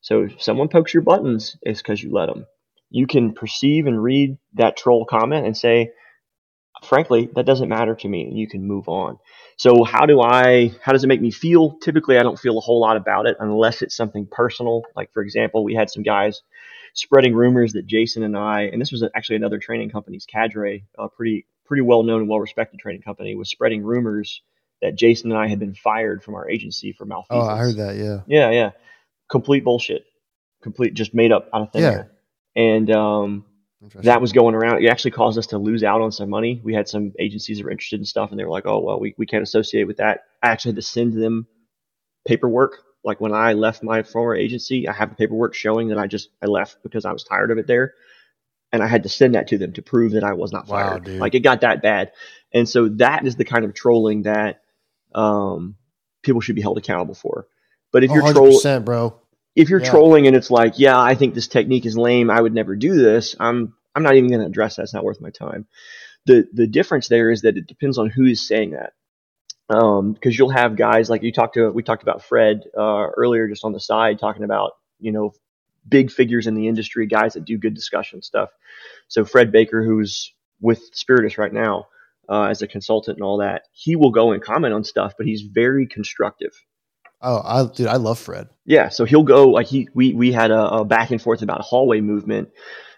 So, if someone pokes your buttons, it's because you let them you can perceive and read that troll comment and say, frankly, that doesn't matter to me, and you can move on. So how do I? How does it make me feel? Typically, I don't feel a whole lot about it unless it's something personal. Like for example, we had some guys spreading rumors that Jason and I, and this was actually another training company's cadre, a pretty pretty well known and well respected training company, was spreading rumors that Jason and I had been fired from our agency for malfeasance. Oh, I heard that. Yeah. Yeah, yeah. Complete bullshit. Complete, just made up out of thin Yeah. air and um, that was going around. It actually caused us to lose out on some money. We had some agencies that were interested in stuff, and they were like, "Oh, well, we, we can't associate with that." I actually had to send them paperwork. Like when I left my former agency, I have the paperwork showing that I just I left because I was tired of it there, and I had to send that to them to prove that I was not Wow, fired. dude. Like it got that bad, and so that is the kind of trolling that um, people should be held accountable for. But if you're trolling, bro. if you're Yeah. trolling and it's like, yeah, I think this technique is lame, I would never do this. I'm I'm not even going to address that. It's not worth my time. The the difference there is that it depends on who is saying that. Um, because you'll have guys like you talked to we talked about Fred uh, earlier just on the side talking about you know big figures in the industry, guys that do good discussion stuff. So Fred Baker, who's with Spiritus right now uh, as a consultant and all that, he will go and comment on stuff, but he's very constructive. Oh, I, dude, I love Fred. Yeah, so he'll go like he we we had a, a back and forth about hallway movement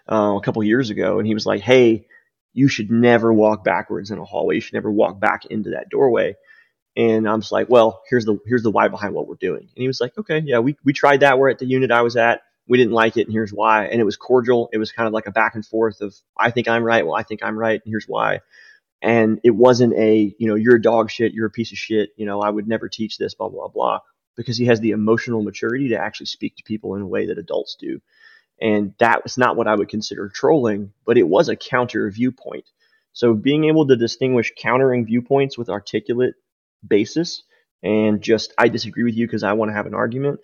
uh, a couple years ago, and he was like, "Hey, you should never walk backwards in a hallway. You should never walk back into that doorway." And I'm just like, "Well, here's the here's the why behind what we're doing." And he was like, "Okay, yeah, we we tried that. We're at the unit I was at. We didn't like it, and here's why." And it was cordial. It was kind of like a back and forth of, "I think I'm right. Well, I think I'm right, and here's why." And it wasn't a, you know, you're a dog shit. You're a piece of shit. You know, I would never teach this. Blah blah blah because he has the emotional maturity to actually speak to people in a way that adults do. And that was not what I would consider trolling, but it was a counter viewpoint. So being able to distinguish countering viewpoints with articulate basis and just, I disagree with you because I want to have an argument,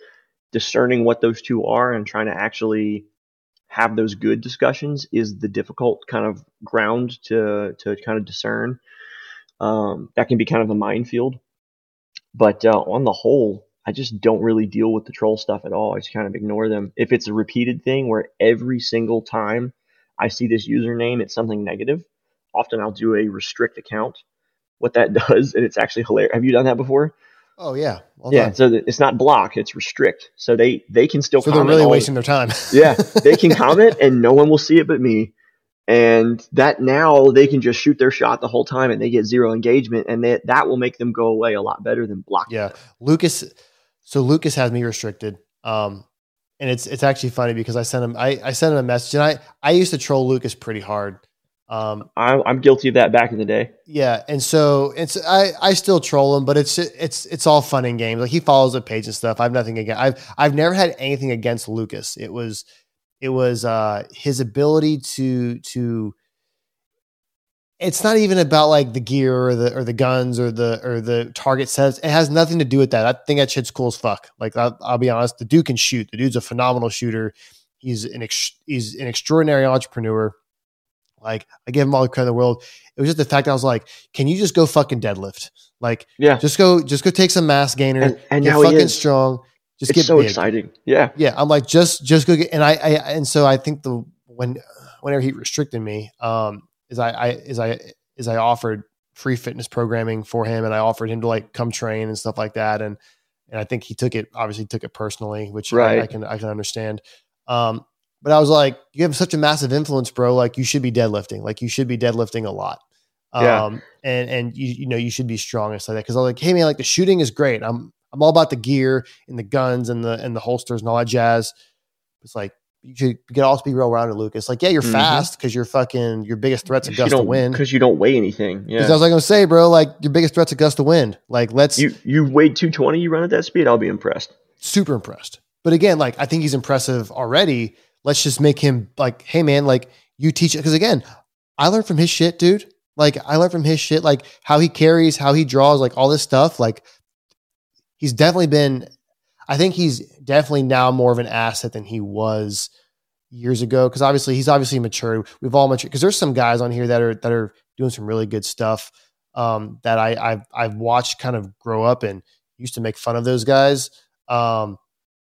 discerning what those two are and trying to actually have those good discussions is the difficult kind of ground to, to kind of discern. Um, that can be kind of a minefield. But uh, on the whole, I just don't really deal with the troll stuff at all. I just kind of ignore them. If it's a repeated thing where every single time I see this username, it's something negative, often I'll do a restrict account. What that (laughs) does, and it's actually hilarious. Have you done that before? Oh yeah, yeah. So it's not block; it's restrict. So they they can still. So they're really wasting their time. (laughs) yeah, they can (laughs) comment and no one will see it but me. And that now they can just shoot their shot the whole time and they get zero engagement and that that will make them go away a lot better than block. Yeah, Lucas. So Lucas has me restricted. Um, and it's it's actually funny because I sent him I, I sent him a message and I I used to troll Lucas pretty hard. Um, I, I'm guilty of that back in the day. yeah, and so it's I I still troll him, but it's it's it's all fun and games. Like he follows the page and stuff. I have nothing against. I've I've never had anything against Lucas. It was it was uh his ability to to it's not even about like the gear or the or the guns or the or the target sets. It has nothing to do with that. I think that shit's cool as fuck. Like I'll, I'll be honest, the dude can shoot. The dude's a phenomenal shooter. He's an ex, he's an extraordinary entrepreneur. Like I give him all the credit in the world. It was just the fact that I was like, can you just go fucking deadlift? Like Yeah. just go just go take some mass gainer. And, and get fucking strong. Just It's get so big. exciting. Yeah. Yeah, I'm like just just go get and I, I and so I think the when whenever he restricted me, um, is I, I is I is I offered free fitness programming for him and I offered him to like come train and stuff like that and and I think he took it obviously took it personally, which I, I can I can understand. Um, but I was like, you have such a massive influence, bro. Like you should be deadlifting. Like you should be deadlifting a lot. Yeah. Um, and and you you know you should be strong and stuff like that. Because I was like, hey man, like the shooting is great. I'm I'm all about the gear and the guns and the and the holsters and all that jazz. It's like you should could also be real rounded, Lucas. Like, yeah, you're Mhm. fast because your fucking your biggest threat's a gust of wind. Because you don't weigh anything. Yeah, Because. I was like gonna say, bro, like your biggest threat's a gust of wind. Like, let's You you weighed 220, you run at that speed, I'll be impressed. super impressed. But again, like I think he's impressive already. Let's just make him like, hey man, like you teach it. because again, I learned from his shit, dude. Like I learned from his shit, like how he carries, how he draws, like all this stuff. Like he's definitely been. I think he's definitely now more of an asset than he was years ago because obviously he's obviously matured. We've all matured because there's some guys on here that are that are doing some really good stuff um, that I I've, I've watched kind of grow up and used to make fun of those guys. Um,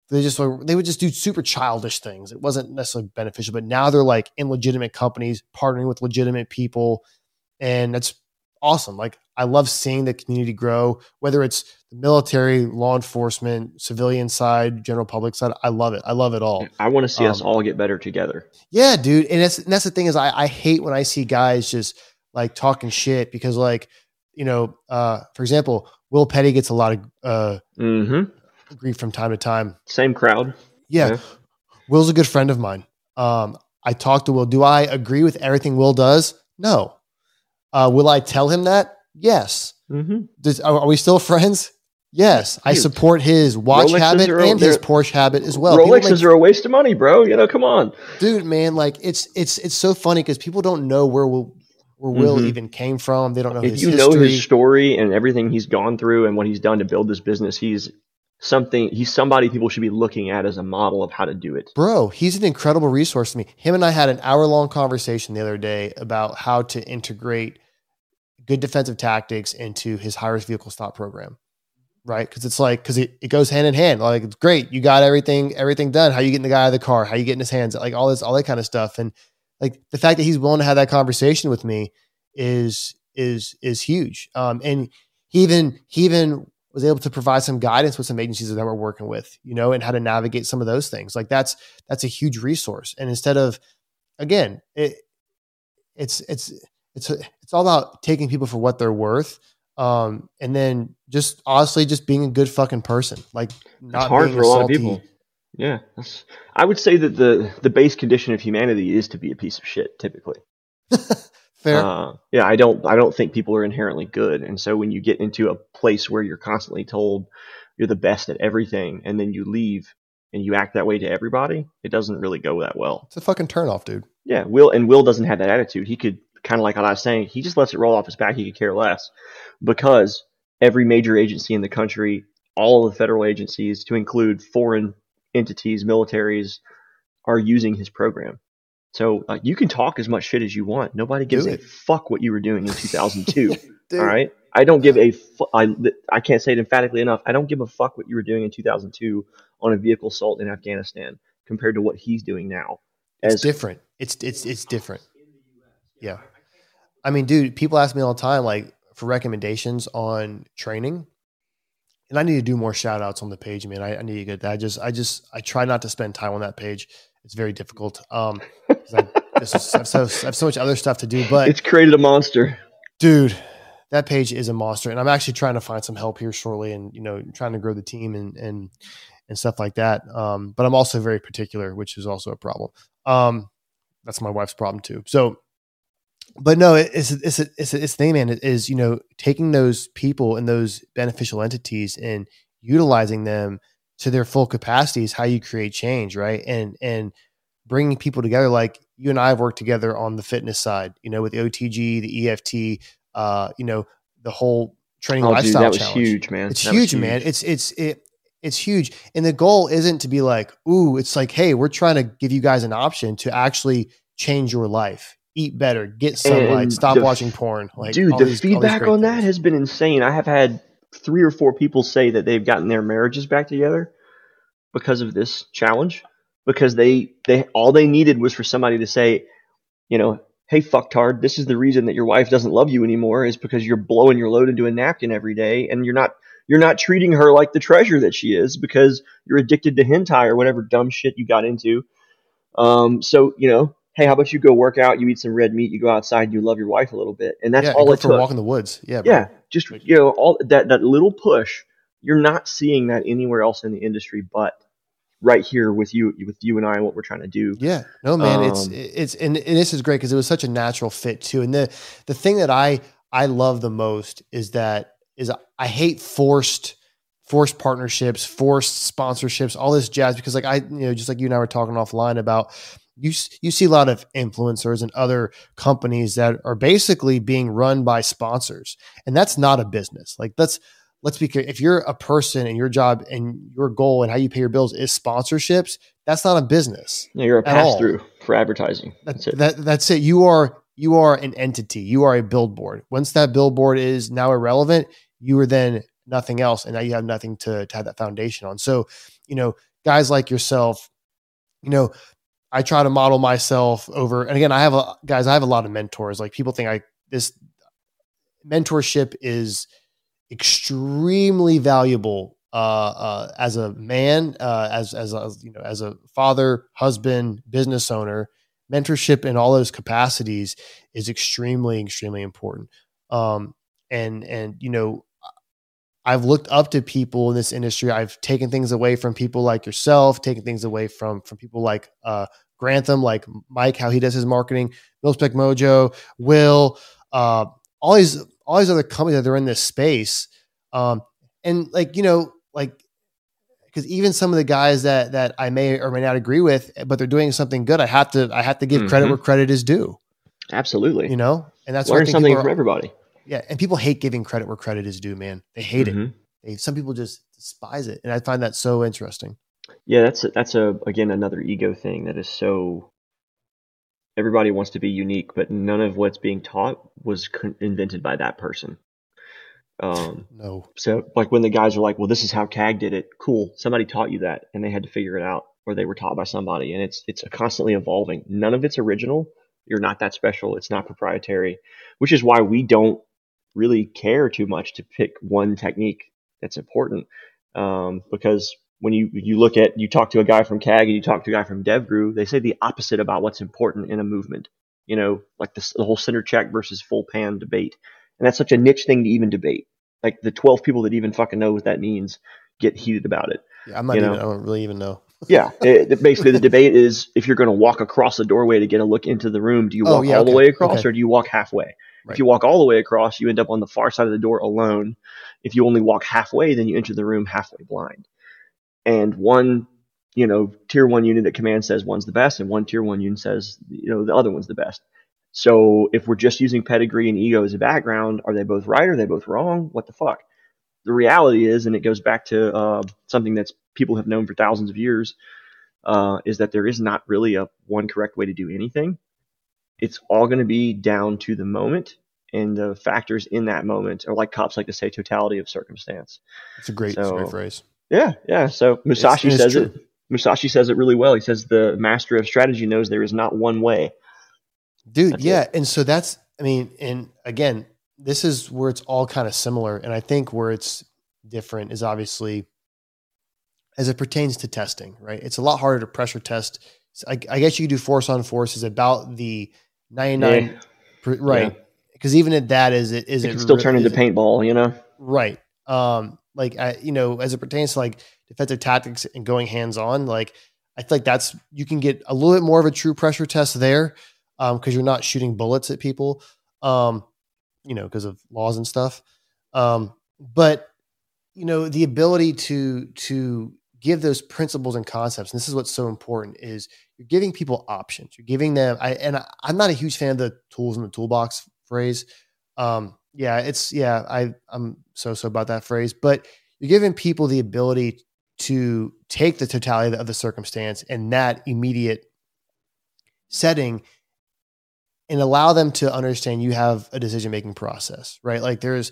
they just they would just do super childish things. It wasn't necessarily beneficial, but now they're like in legitimate companies, partnering with legitimate people, and that's awesome. Like I love seeing the community grow, whether it's the military, law enforcement, civilian side, general public side. I love it. I love it all. I want to see um, us all get better together. Yeah, dude. And, and that's the thing is I, I hate when I see guys just like talking shit because like, you know, uh, for example, Will Petty gets a lot of uh, mm-hmm grief from time to time. Same crowd. Yeah. yeah. Will's a good friend of mine. Um, I talked to Will. Do I agree with everything Will does? No. Uh, will I tell him that? Yes. Mm-hmm. Does, are, are, we still friends? Yes. I support his watch Rolexes habit and his Porsche habit as well. Rolexes make, are a waste of money, bro. You know, come on, dude, man. Like it's it's it's so funny because people don't know where Will where Will mm-hmm. even came from. They don't know. If you history. know his story and everything he's gone through and what he's done to build this business, he's something he's somebody people should be looking at as a model of how to do it. Bro, he's an incredible resource to me. Him and I had an hour long conversation the other day about how to integrate good defensive tactics into his high risk vehicle stop program. Right? Because it's like because it, it goes hand in hand. Like it's great. You got everything, everything done. How you getting the guy out of the car? How you getting his hands? Like all this, all that kind of stuff. And like the fact that he's willing to have that conversation with me is is is huge. Um and he even he even was able to provide some guidance with some agencies that we're working with, you know, and how to navigate some of those things. Like that's that's a huge resource. And instead of again, it it's it's it's it's all about taking people for what they're worth. Um, and then just honestly just being a good fucking person. Like not it's hard for a lot of people. Yeah. I would say that the the base condition of humanity is to be a piece of shit typically. (laughs) Fair. Uh, yeah, I don't I don't think people are inherently good, and so when you get into a place where you're constantly told you're the best at everything, and then you leave and you act that way to everybody, it doesn't really go that well. It's a fucking turnoff, dude. Yeah, Will and Will doesn't have that attitude. He could kind of like what I was saying. He just lets it roll off his back. He could care less because every major agency in the country, all of the federal agencies, to include foreign entities, militaries, are using his program. So uh, you can talk as much shit as you want. Nobody gives a fuck what you were doing in 2002. (laughs) all right. I don't give a fu- I, I can't say it emphatically enough. I don't give a fuck what you were doing in 2002 on a vehicle assault in Afghanistan compared to what he's doing now. As, it's different. It's it's it's different. Yeah. I mean, dude, people ask me all the time like for recommendations on training. And I need to do more shout outs on the page, man. I, I need to get that. I just I just I try not to spend time on that page it's very difficult. Um, I, just, I, have so, I have so much other stuff to do, but it's created a monster, dude. That page is a monster, and I'm actually trying to find some help here shortly, and you know, trying to grow the team and and and stuff like that. Um, but I'm also very particular, which is also a problem. Um, that's my wife's problem too. So, but no, it's it's it's it's, it's thing, man. It is you know taking those people and those beneficial entities and utilizing them to their full capacity is how you create change, right? And and bringing people together, like you and I have worked together on the fitness side, you know, with the OTG, the EFT, uh, you know, the whole training oh, lifestyle. Dude, that was challenge. huge, man. It's huge, huge, man. It's it's it it's huge. And the goal isn't to be like, ooh, it's like, hey, we're trying to give you guys an option to actually change your life. Eat better, get sunlight, and stop the, watching porn. Like, dude, the these, feedback on things. that has been insane. I have had three or four people say that they've gotten their marriages back together because of this challenge because they they all they needed was for somebody to say, you know, hey fucktard, this is the reason that your wife doesn't love you anymore is because you're blowing your load into a napkin every day and you're not you're not treating her like the treasure that she is because you're addicted to hentai or whatever dumb shit you got into. Um, so you know, hey, how about you go work out? You eat some red meat. You go outside. You love your wife a little bit, and that's yeah, all it for took. walk in the woods. Yeah, bro. yeah. Just you know, all that that little push. You're not seeing that anywhere else in the industry, but right here with you with you and I and what we're trying to do. Yeah. No man, um, it's it's and, and this is great because it was such a natural fit too. And the the thing that I I love the most is that is I hate forced forced partnerships, forced sponsorships, all this jazz because like I you know just like you and I were talking offline about you you see a lot of influencers and other companies that are basically being run by sponsors, and that's not a business. Like let's let's be clear. If you're a person and your job and your goal and how you pay your bills is sponsorships, that's not a business. No, you're a pass through for advertising. That's it. That, that's it. You are you are an entity. You are a billboard. Once that billboard is now irrelevant, you are then nothing else, and now you have nothing to, to have that foundation on. So, you know, guys like yourself, you know, I try to model myself over, and again, I have a guys, I have a lot of mentors. Like people think I this mentorship is extremely valuable uh, uh, as a man, uh, as as a you know, as a father, husband, business owner. Mentorship in all those capacities is extremely, extremely important. Um, and and you know, I've looked up to people in this industry. I've taken things away from people like yourself, taken things away from from people like uh, Garand Thumb, like Mike, how he does his marketing, Milspec Mojo, Will, uh, all these all these other companies that are in this space. Um, and like you know, like because even some of the guys that that I may or may not agree with, but they're doing something good, I have to I have to give mm-hmm. credit where credit is due. Absolutely, you know, and that's learn something from everybody. Yeah, and people hate giving credit where credit is due, man. They hate mm-hmm. it. They, some people just despise it, and I find that so interesting. Yeah, that's a, that's a again another ego thing that is so. Everybody wants to be unique, but none of what's being taught was invented by that person. Um, no. So, like when the guys are like, "Well, this is how CAG did it." Cool. Somebody taught you that, and they had to figure it out, or they were taught by somebody, and it's it's constantly evolving. None of it's original. You're not that special. It's not proprietary, which is why we don't really care too much to pick one technique that's important um, because when you you look at you talk to a guy from CAG and you talk to a guy from DevGru, they say the opposite about what's important in a movement. You know, like this, the whole center check versus full pan debate, and that's such a niche thing to even debate. Like the twelve people that even fucking know what that means get heated about it. Yeah, I'm not even. Know? I don't really even know. (laughs) yeah, it, basically the debate is if you're going to walk across the doorway to get a look into the room, do you oh, walk oh, yeah, all okay. the way across okay. or do you walk halfway? Right. If you walk all the way across, you end up on the far side of the door alone. If you only walk halfway, then you enter the room halfway blind. And one, you know, tier one unit at command says one's the best, and one tier one unit says, you know, the other one's the best. So if we're just using pedigree and ego as a background, are they both right? Or are they both wrong? What the fuck? The reality is, and it goes back to uh, something that people have known for thousands of years, uh, is that there is not really a one correct way to do anything it's all going to be down to the moment and the factors in that moment, or like cops like to say, totality of circumstance. It's a great, so, great phrase. Yeah, yeah. So Musashi says it. Musashi says it really well. He says the master of strategy knows there is not one way. Dude, that's yeah, it. and so that's I mean, and again, this is where it's all kind of similar, and I think where it's different is obviously as it pertains to testing, right? It's a lot harder to pressure test. I, I guess you could do force on force is about the 99 yeah. per, right because yeah. even at that is it is it, it still turn into paintball you know right um like I, you know as it pertains to like defensive tactics and going hands on like i feel like that's you can get a little bit more of a true pressure test there um because you're not shooting bullets at people um you know because of laws and stuff. Um but you know the ability to to give those principles and concepts and this is what's so important is you're giving people options. You're giving them i and I, am not a huge fan of the tools in the toolbox phrase um yeah it's yeah i i'm so so about that phrase but you're giving people the ability to take the totality of the circumstance and that immediate setting and allow them to understand you have a decision making process right? Like there's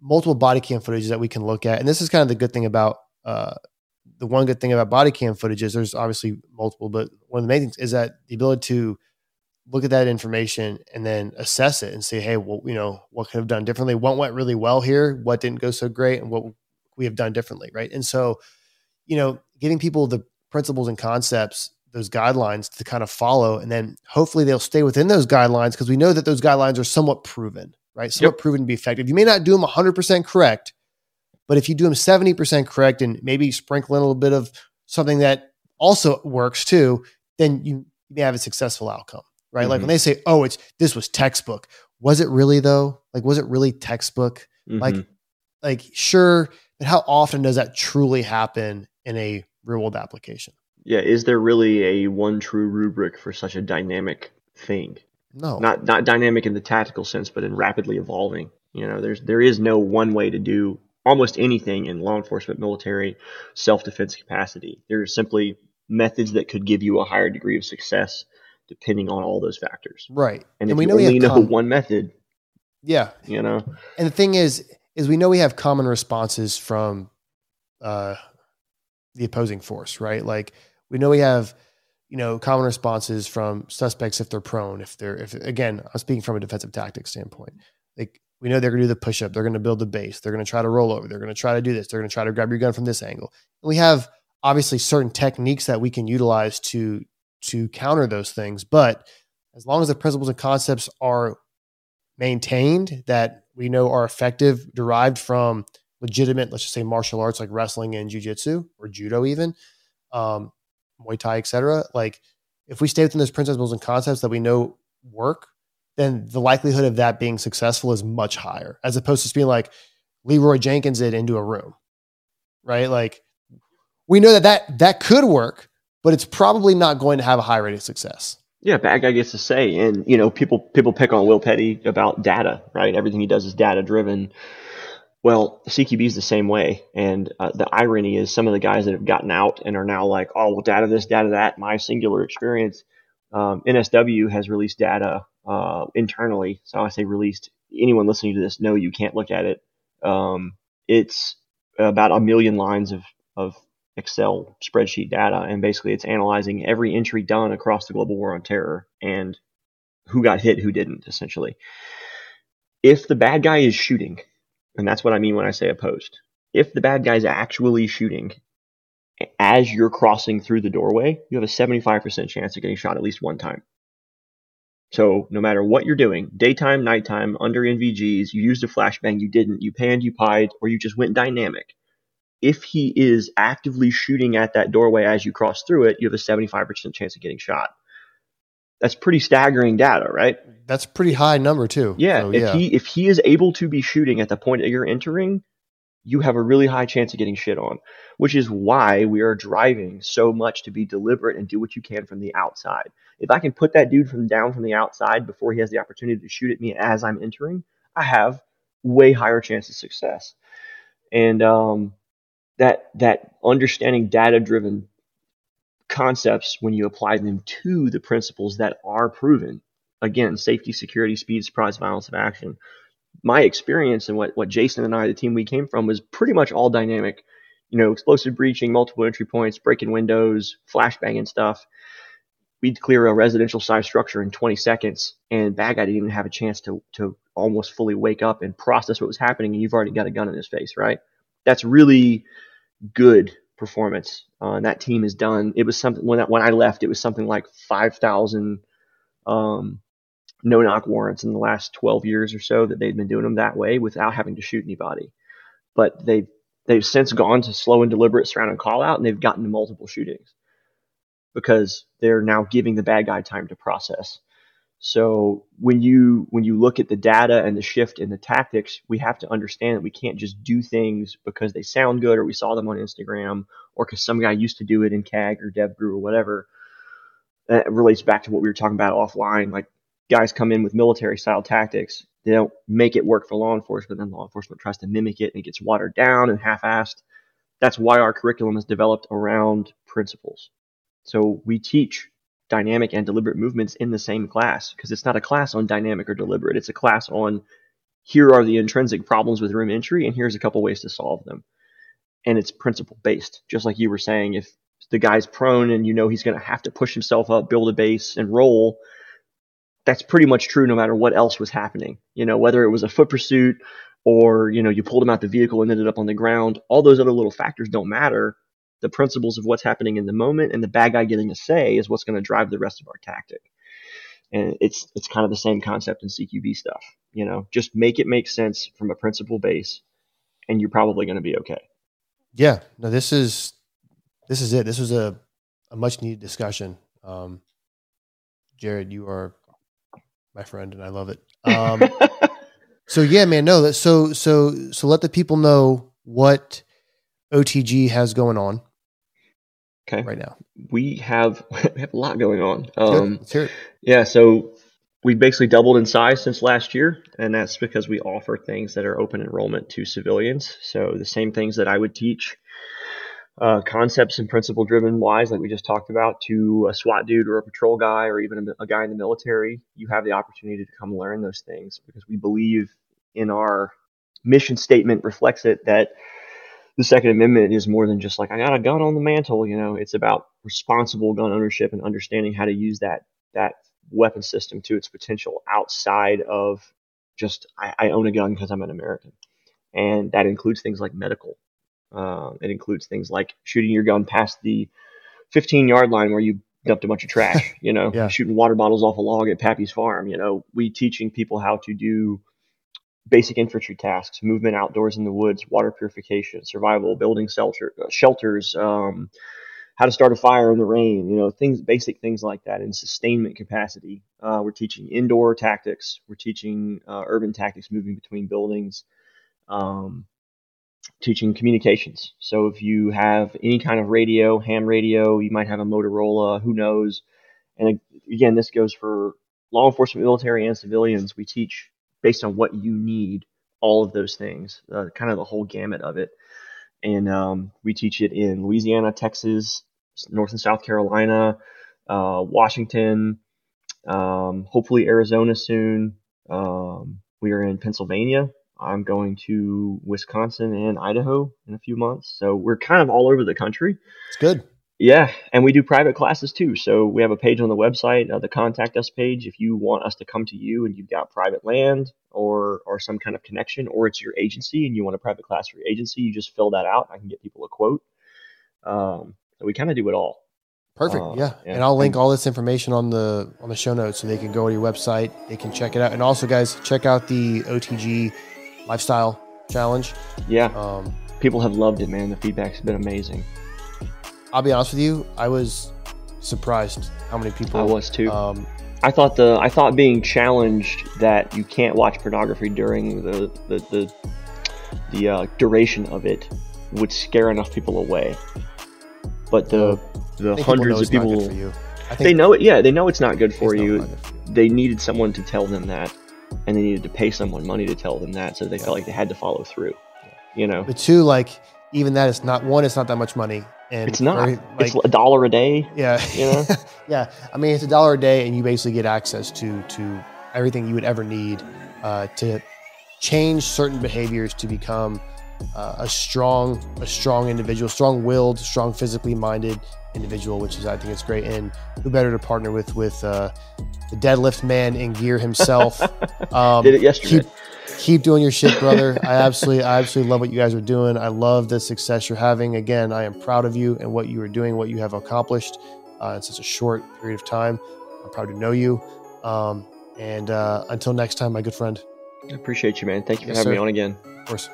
multiple body cam footage that we can look at and this is kind of the good thing about uh, the one good thing about body cam footage is there's obviously multiple, but one of the main things is that the ability to look at that information and then assess it and say, hey, well, you know, what could have done differently? What went really well here? What didn't go so great? And what we have done differently, right? And so, you know, giving people the principles and concepts, those guidelines to kind of follow, and then hopefully they'll stay within those guidelines because we know that those guidelines are somewhat proven, right? Somewhat yep. proven to be effective. You may not do them 100% correct, but if you do them 70% correct and maybe sprinkle in a little bit of something that also works too, then you, you may have a successful outcome, right? Mm-hmm. Like when mm-hmm. they say, oh, it's this was textbook. Was it really though? Like, was it really textbook? Mm-hmm. Like, like sure, but how often does that truly happen in a real world application? Yeah, is there really a one true rubric for such a dynamic thing? No. Not not dynamic in the tactical sense, but in rapidly evolving. You know, there's there is no one way to do almost anything in law enforcement, military, self defense capacity. There are simply methods that could give you a higher degree of success depending on all those factors. right. And, And, if we you know we only have know one method, yeah. you know, And the thing is, is we know we have common responses from uh, the opposing force, right? Like we know we have, you know, common responses from suspects if they're prone, if they're, if again, I'm speaking from a defensive tactics standpoint. Like we know they're going to do the push up, they're going to build the base, they're going to try to roll over, they're going to try to do this, they're going to try to grab your gun from this angle. And we have obviously certain techniques that we can utilize to to counter those things, but as long as the principles and concepts are maintained that we know are effective, derived from legitimate, let's just say martial arts like wrestling and jujitsu or judo, even um, Muay Thai, etc. Like if we stay within those principles and concepts that we know work, then the likelihood of that being successful is much higher, as opposed to just being like Leroy Jenkins it into a room, right? Like we know that that that could work, but it's probably not going to have a high rate of success. Yeah, bad guy gets to say, and you know, people people pick on Will Petty about data, right? Everything he does is data driven. Well, CQB is the same way, and uh, the irony is some of the guys that have gotten out and are now like, oh, well, data this, data that, my singular experience. Um, NSW has released data uh, internally, so I say released. Anyone listening to this no, you can't look at it. Um, it's about a million lines of of Excel spreadsheet data, and basically it's analyzing every entry done across the global war on terror and who got hit, who didn't, essentially. If the bad guy is shooting, and that's what I mean when I say opposed, if the bad guy is actually shooting as you're crossing through the doorway, you have a 75% chance of getting shot at least one time. So no matter what you're doing, daytime, nighttime, under NVGs, you used a flashbang, you didn't, you panned, you pied, or you just went dynamic if he is actively shooting at that doorway as you cross through it, you have a 75% chance of getting shot. That's pretty staggering data, right? That's a pretty high number too. Yeah. So, if he if he is able to be shooting at the point that you're entering, you have a really high chance of getting shit on, which is why we are driving so much to be deliberate and do what you can from the outside. If I can put that dude from down from the outside before he has the opportunity to shoot at me as I'm entering, I have way higher chance of success. And um, that that understanding data driven concepts when you apply them to the principles that are proven again safety security speed surprise violence of action my experience and what, what jason and i the team we came from was pretty much all dynamic. You know explosive breaching multiple entry points breaking windows flashbanging stuff. We'd clear a residential size structure in 20 seconds and bad guy didn't even have a chance to, to almost fully wake up and process what was happening and you've already got a gun in his face right? That's really good performance. Uh, and that team has done. It was something when that, when I left, it was something like five thousand um, no knock warrants in the last twelve years or so that they'd been doing them that way without having to shoot anybody. But they've they've since gone to slow and deliberate surround and call out, and they've gotten to multiple shootings because they're now giving the bad guy time to process. So when you when you look at the data and the shift in the tactics, we have to understand that we can't just do things because they sound good or we saw them on Instagram or because some guy used to do it in CAG or DevGru or whatever. That relates back to what we were talking about offline. Like guys come in with military style tactics, they don't make it work for law enforcement, then law enforcement tries to mimic it and it gets watered down and half-assed. That's why our curriculum is developed around principles. So we teach dynamic and deliberate movements in the same class because it's not a class on dynamic or deliberate. It's a class on here are the intrinsic problems with room entry and here's a couple ways to solve them. And it's principle based. Just like you were saying, if the guy's prone and you know he's going to have to push himself up, build a base, and roll, that's pretty much true no matter what else was happening. You know, whether it was a foot pursuit or, you know, you pulled him out the vehicle and ended up on the ground, all those other little factors don't matter the principles of what's happening in the moment and the bad guy getting a say is what's going to drive the rest of our tactic. And it's it's kind of the same concept in CQB stuff. You know, just make it make sense from a principle base, and you're probably going to be okay. Yeah, no, this is this is it. This was a, a much needed discussion. Um, Jared, you are my friend, and I love it. Um, (laughs) so yeah, man, no, so so so let the people know what OTG has going on. Okay. right now? We have (laughs) we have a lot going on. Um, Let's hear it. Yeah, so we basically doubled in size since last year, and that's because we offer things that are open enrollment to civilians. So the same things that I would teach, uh, concepts and principle driven wise, like we just talked about, to a SWAT dude or a patrol guy or even a, a guy in the military, you have the opportunity to come learn those things because we believe in our mission statement reflects it that the Second Amendment is more than just like I got a gun on the mantle. You know, it's about responsible gun ownership and understanding how to use that that weapon system to its potential outside of just I, I own a gun because I'm an American, and that includes things like medical. Uh, it includes things like shooting your gun past the 15 yard line where you dumped a bunch of trash. (laughs) You know, Yeah. shooting water bottles off a log at Pappy's farm. You know, we teaching people how to do basic infantry tasks, movement outdoors in the woods, water purification, survival, building shelter, uh, shelters, um, how to start a fire in the rain, you know, things, basic things like that in sustainment capacity. Uh, we're teaching indoor tactics. We're teaching uh, urban tactics, moving between buildings. Um, teaching communications. So if you have any kind of radio, ham radio, you might have a Motorola, who knows. And again, this goes for law enforcement, military, and civilians. We teach based on what you need, all of those things, uh, kind of the whole gamut of it. And um, we teach it in Louisiana, Texas, North and South Carolina, uh, Washington, um, hopefully Arizona soon. Um, we are in Pennsylvania. I'm going to Wisconsin and Idaho in a few months. So we're kind of all over the country. It's good. Yeah, and we do private classes too. So we have a page on the website, uh, the contact us page. If you want us to come to you and you've got private land or or some kind of connection, or it's your agency and you want a private class for your agency, you just fill that out. I can get people a quote. Um, so we kind of do it all. Perfect. Uh, yeah. yeah. And I'll link all this information on the on the show notes so they can go to your website. They can check it out. And also, guys, check out the OTG Lifestyle Challenge. Yeah, Um, people have loved it, man. The feedback's been amazing. I'll be honest with you, I was surprised how many people. I was too. Um, I thought the I thought being challenged that you can't watch pornography during the the the, the uh, duration of it would scare enough people away. But the the hundreds know of it's people for you. I think they know it. Yeah, they know it's not good for you. good for you. They needed someone to tell them that, and they needed to pay someone money to tell them that, so they Yeah. felt like they had to follow through. You know, But two, like even that is not one. It's not that much money, and it's not. very, it's a dollar a day. (laughs) yeah, you know? (laughs) yeah. I mean, it's a dollar a day, and you basically get access to to everything you would ever need uh, to change certain behaviors to become uh, a strong, a strong individual, strong-willed, strong physically minded individual, which is I think it's great. And who better to partner with with uh, the deadlift man in gear himself? (laughs) Um, Did it yesterday. keep keep doing your shit, brother. I absolutely, I absolutely love what you guys are doing. I love the success you're having. Again, I am proud of you and what you are doing, what you have accomplished uh, in such a short period of time. I'm proud to know you. Um, and uh, until next time, my good friend. I appreciate you, man. Thank you for Yes, having me on again. Of course.